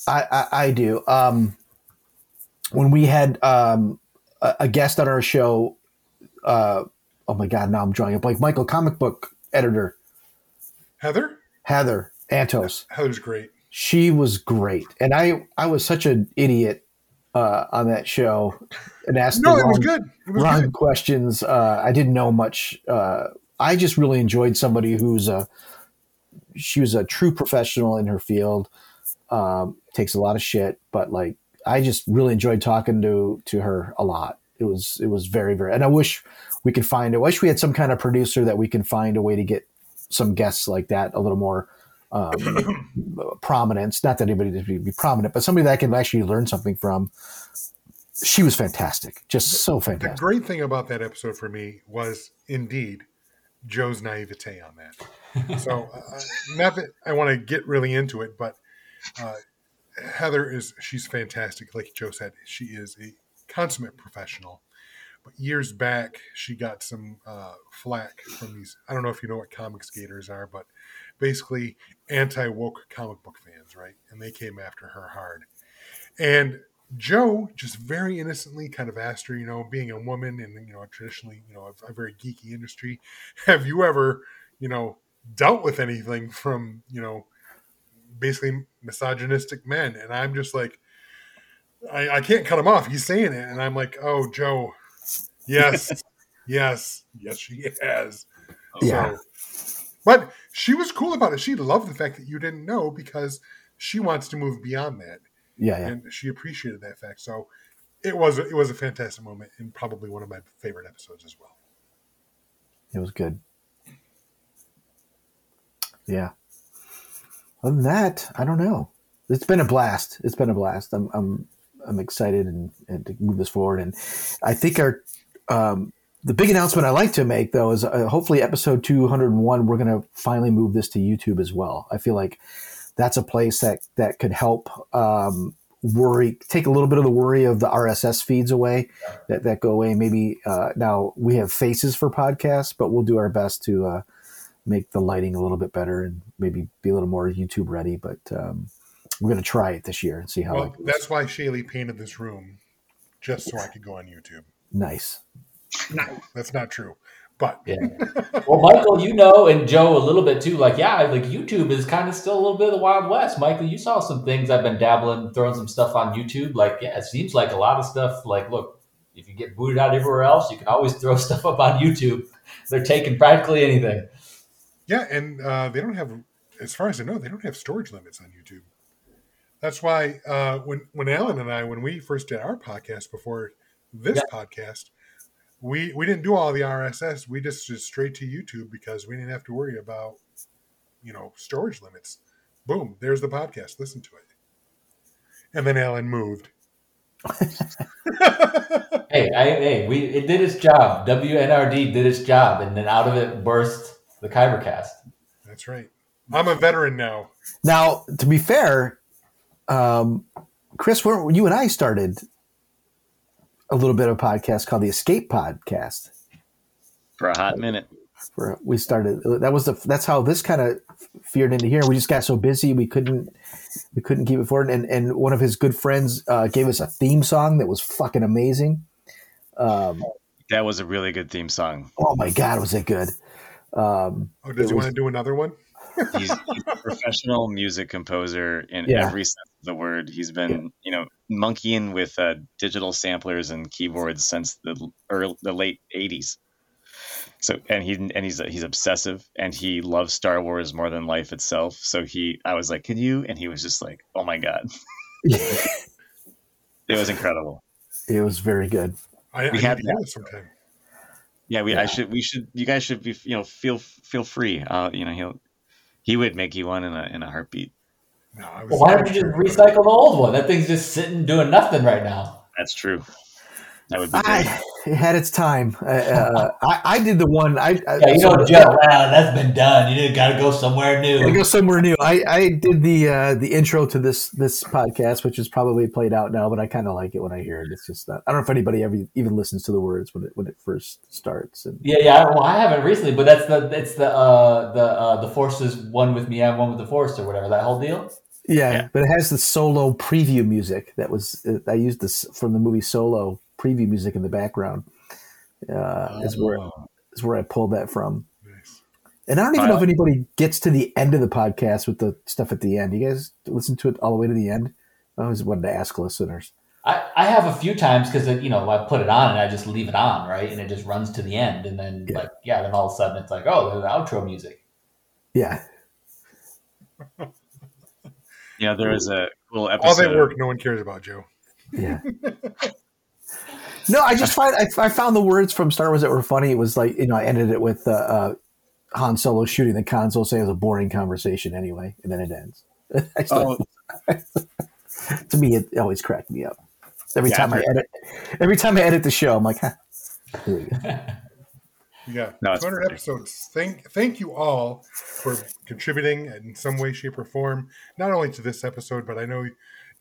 I, I, I do. Um, when we had um, a, a guest on our show, uh, oh my God, now I'm drawing a blank. Michael, comic book editor, Heather? Heather Antos. Heather's great. She was great. And I, I was such an idiot uh, on that show and asked No, the it was wrong- good. It was wrong good. questions. Uh, I didn't know much. Uh, I just really enjoyed somebody who's a she was a true professional in her field. Um, takes a lot of shit, but like I just really enjoyed talking to to her a lot. It was it was very very, and I wish we could find. I wish we had some kind of producer that we can find a way to get some guests like that a little more um, prominence. Not that anybody needs to be prominent, but somebody that I can actually learn something from. She was fantastic, just so fantastic. The great thing about that episode for me was indeed Joe's naivete on that. So, uh, not that I want to get really into it, but uh, Heather is she's fantastic. Like Joe said, she is a consummate professional. But years back, she got some uh, flack from these. I don't know if you know what Comicsgaters are, but basically anti woke comic book fans, right? And they came after her hard. And Joe just very innocently kind of asked her, you know, being a woman and you know traditionally, you know, a, a very geeky industry, have you ever, you know, dealt with anything from you know basically misogynistic men, and I'm just like, I, I can't cut him off. He's saying it, and I'm like, oh, Joe, yes, yes, yes, she has. Yeah. So, but she was cool about it. She loved the fact that you didn't know because she wants to move beyond that, Yeah, yeah. and she appreciated that fact. So it was it was a fantastic moment and probably one of my favorite episodes as well. It was good. Yeah. Other than that, I don't know. It's been a blast. It's been a blast. I'm I'm I'm excited and, and to move this forward. And I think our um, the big announcement I like to make though is uh, hopefully episode 201 we're going to finally move this to YouTube as well. I feel like that's a place that that could help um, worry take a little bit of the worry of the RSS feeds away that, that go away. Maybe uh, now we have faces for podcasts, but we'll do our best to uh, make the lighting a little bit better and maybe be a little more YouTube ready. But um, we're going to try it this year and see how Well, it goes. that's why Shaylee painted this room just so I could go on YouTube. nice. Nice. That's not true, but Yeah. Well, Michael, you know, and Joe a little bit too. Like, yeah, like YouTube is kind of still a little bit of the Wild West. Michael, you saw some things. I've been dabbling, throwing some stuff on YouTube. Like, yeah, it seems like a lot of stuff. Like, look, if you get booted out everywhere else, you can always throw stuff up on YouTube. They're taking practically anything. Yeah, and uh, they don't have, as far as I know, they don't have storage limits on YouTube. That's why uh, when when Alan and I, when we first did our podcast before this Yeah. podcast, we we didn't do all the RSS. We just just straight to YouTube because we didn't have to worry about you know storage limits. Boom, there's the podcast. Listen to it. And then Alan moved. Hey, I, hey, we it did its job. WNRD did its job, and then out of it burst the Kybercast. That's right. I'm a veteran now. Now, to be fair, um, Chris, weren't you and I started a little bit of a podcast called the Escape Podcast. for a hot minute. Where we started, that was the that's how this kind of feared into here. We just got so busy we couldn't we couldn't keep it forward. And and one of his good friends uh, gave us a theme song that was fucking amazing. Um, That was a really good theme song. oh my god, was it good? Um, Oh, does It he was- want to do another one? He's, he's a professional music composer in Yeah. every sense of the word. He's been, you know, monkeying with uh, digital samplers and keyboards since the early, the late '80s. So, and he and he's he's obsessive, and he loves Star Wars more than life itself. So he, I was like, "Can you?" And he was just like, "Oh my god!" it It was incredible. It was very good. I, We I had need to hear that. it sometime. Yeah, we Yeah. I should we should you guys should be you know feel feel free. Uh, you know he'll he would make you one in a in a heartbeat. No, I was Well, why don't you just recycle the old one? That thing's just sitting doing nothing right now. That's true. That would be great. I, it had its time. Uh, uh, I, I did the one. I, I Yeah, you so- know, Joe. Wow, that's been done. You got to go somewhere I new. go somewhere new. I, I did the uh, the intro to this this podcast, which is probably played out now, but I kind of like it when I hear it. It's just not, I don't know if anybody ever even listens to the words when it when it first starts. And Yeah, yeah. Well, I haven't recently, but that's the it's the uh the uh the force is one with me, I'm one with the force, or whatever that whole deal. yeah, Yeah. but it has the solo preview music that was uh, I used this from the movie Solo preview music in the background. Uh, is where Oh. is where I pulled that from. Nice. And I don't even know if anybody gets to the end of the podcast with the stuff at the end. You guys listen to it all the way to the end? I always wanted to ask listeners. I, I have a few times because you know I put it on and I just leave it on right, and it just runs to the end, and then Yeah. like yeah, then all of a sudden it's like oh, there's the outro music. Yeah. Yeah, there is a cool episode. All episode. that work, no one cares about Joe. Yeah. no, I just find I, I found the words from Star Wars that were funny. It was like you know I ended it with uh, uh, Han Solo shooting the console, saying it was a boring conversation anyway, and then it ends. I still, to me, it always cracked me up every Yeah, time I I've edit. Every time I edit the show, I'm like, huh. Here we go. Yeah, No, 200 perfect. episodes. Thank, thank you all for contributing in some way, shape, or form. Not only to this episode, but I know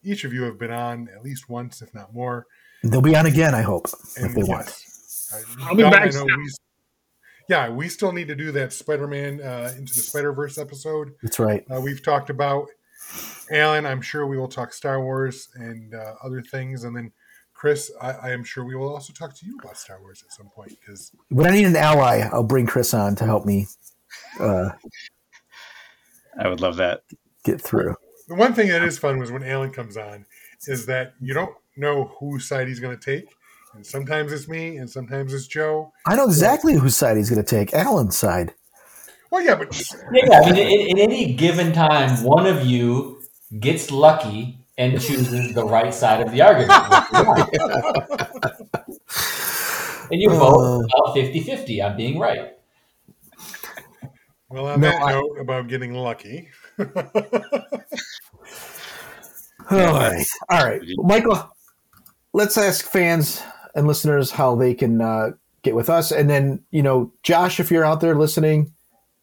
each of you have been on at least once, if not more. They'll be on again, I hope, if they want. yes, I- I'll be Doug, back I know soon. we- yeah, we still need to do that Spider-Man uh, into the Spider-Verse episode. That's right. Uh, we've talked about Alan. I'm sure we will talk Star Wars and uh, other things, and then Chris, I, I am sure we will also talk to you about Star Wars at some point because When I need an ally, I'll bring Chris on to help me uh, I would love that. get through. The one thing that is fun was when Alan comes on, is that you don't know whose side he's going to take, and sometimes it's me, and sometimes it's Joe. I know exactly whose side he's going to take. Alan's side. Well, yeah, but Yeah, I mean, in, in any given time, one of you gets lucky and chooses the right side of the argument. and you're uh, both about 50 50 on being right. well, on No, that I- note about getting lucky, All right. All right. Michael, let's ask fans and listeners how they can uh, get with us. And then, you know, Josh, if you're out there listening,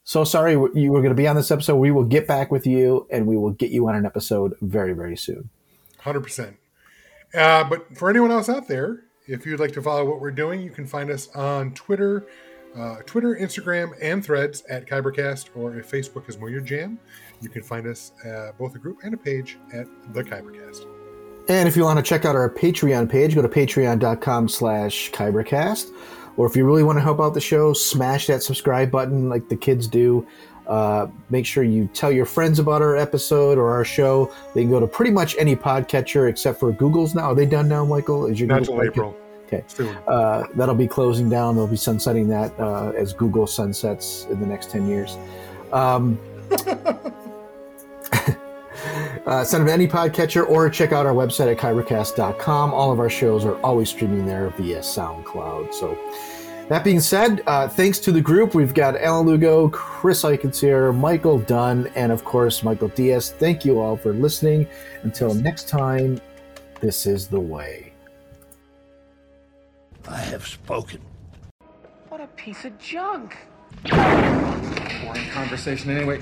so sorry you were going to be on this episode. We will get back with you and we will get you on an episode very, very soon. hundred percent. Uh, but for anyone else out there, if you'd like to follow what we're doing, you can find us on Twitter, uh, Twitter, Instagram, and Threads at Kybercast, or if Facebook is more your jam, you can find us uh, both a group and a page at the Kybercast. And if you want to check out our Patreon page, go to patreon.com slash kybercast. Or if you really want to help out the show, smash that subscribe button like the kids do. Uh, make sure you tell your friends about our episode or our show. They can go to pretty much any podcatcher except for Google's now. Are they done now, Michael? Is your Not Google April. Okay. Uh, that'll be closing down. They'll be sunsetting that uh, as Google sunsets in the next 10 years. Um, uh, send them to any podcatcher or check out our website at kybercast.com. All of our shows are always streaming there via SoundCloud. So, that being said, uh, thanks to the group, we've got Alan Lugo, Chris Eichenseer, Michael Dunn, and of course, Michael Diaz. Thank you all for listening. Until next time, this is the way. I have spoken. What a piece of junk. Boring conversation anyway.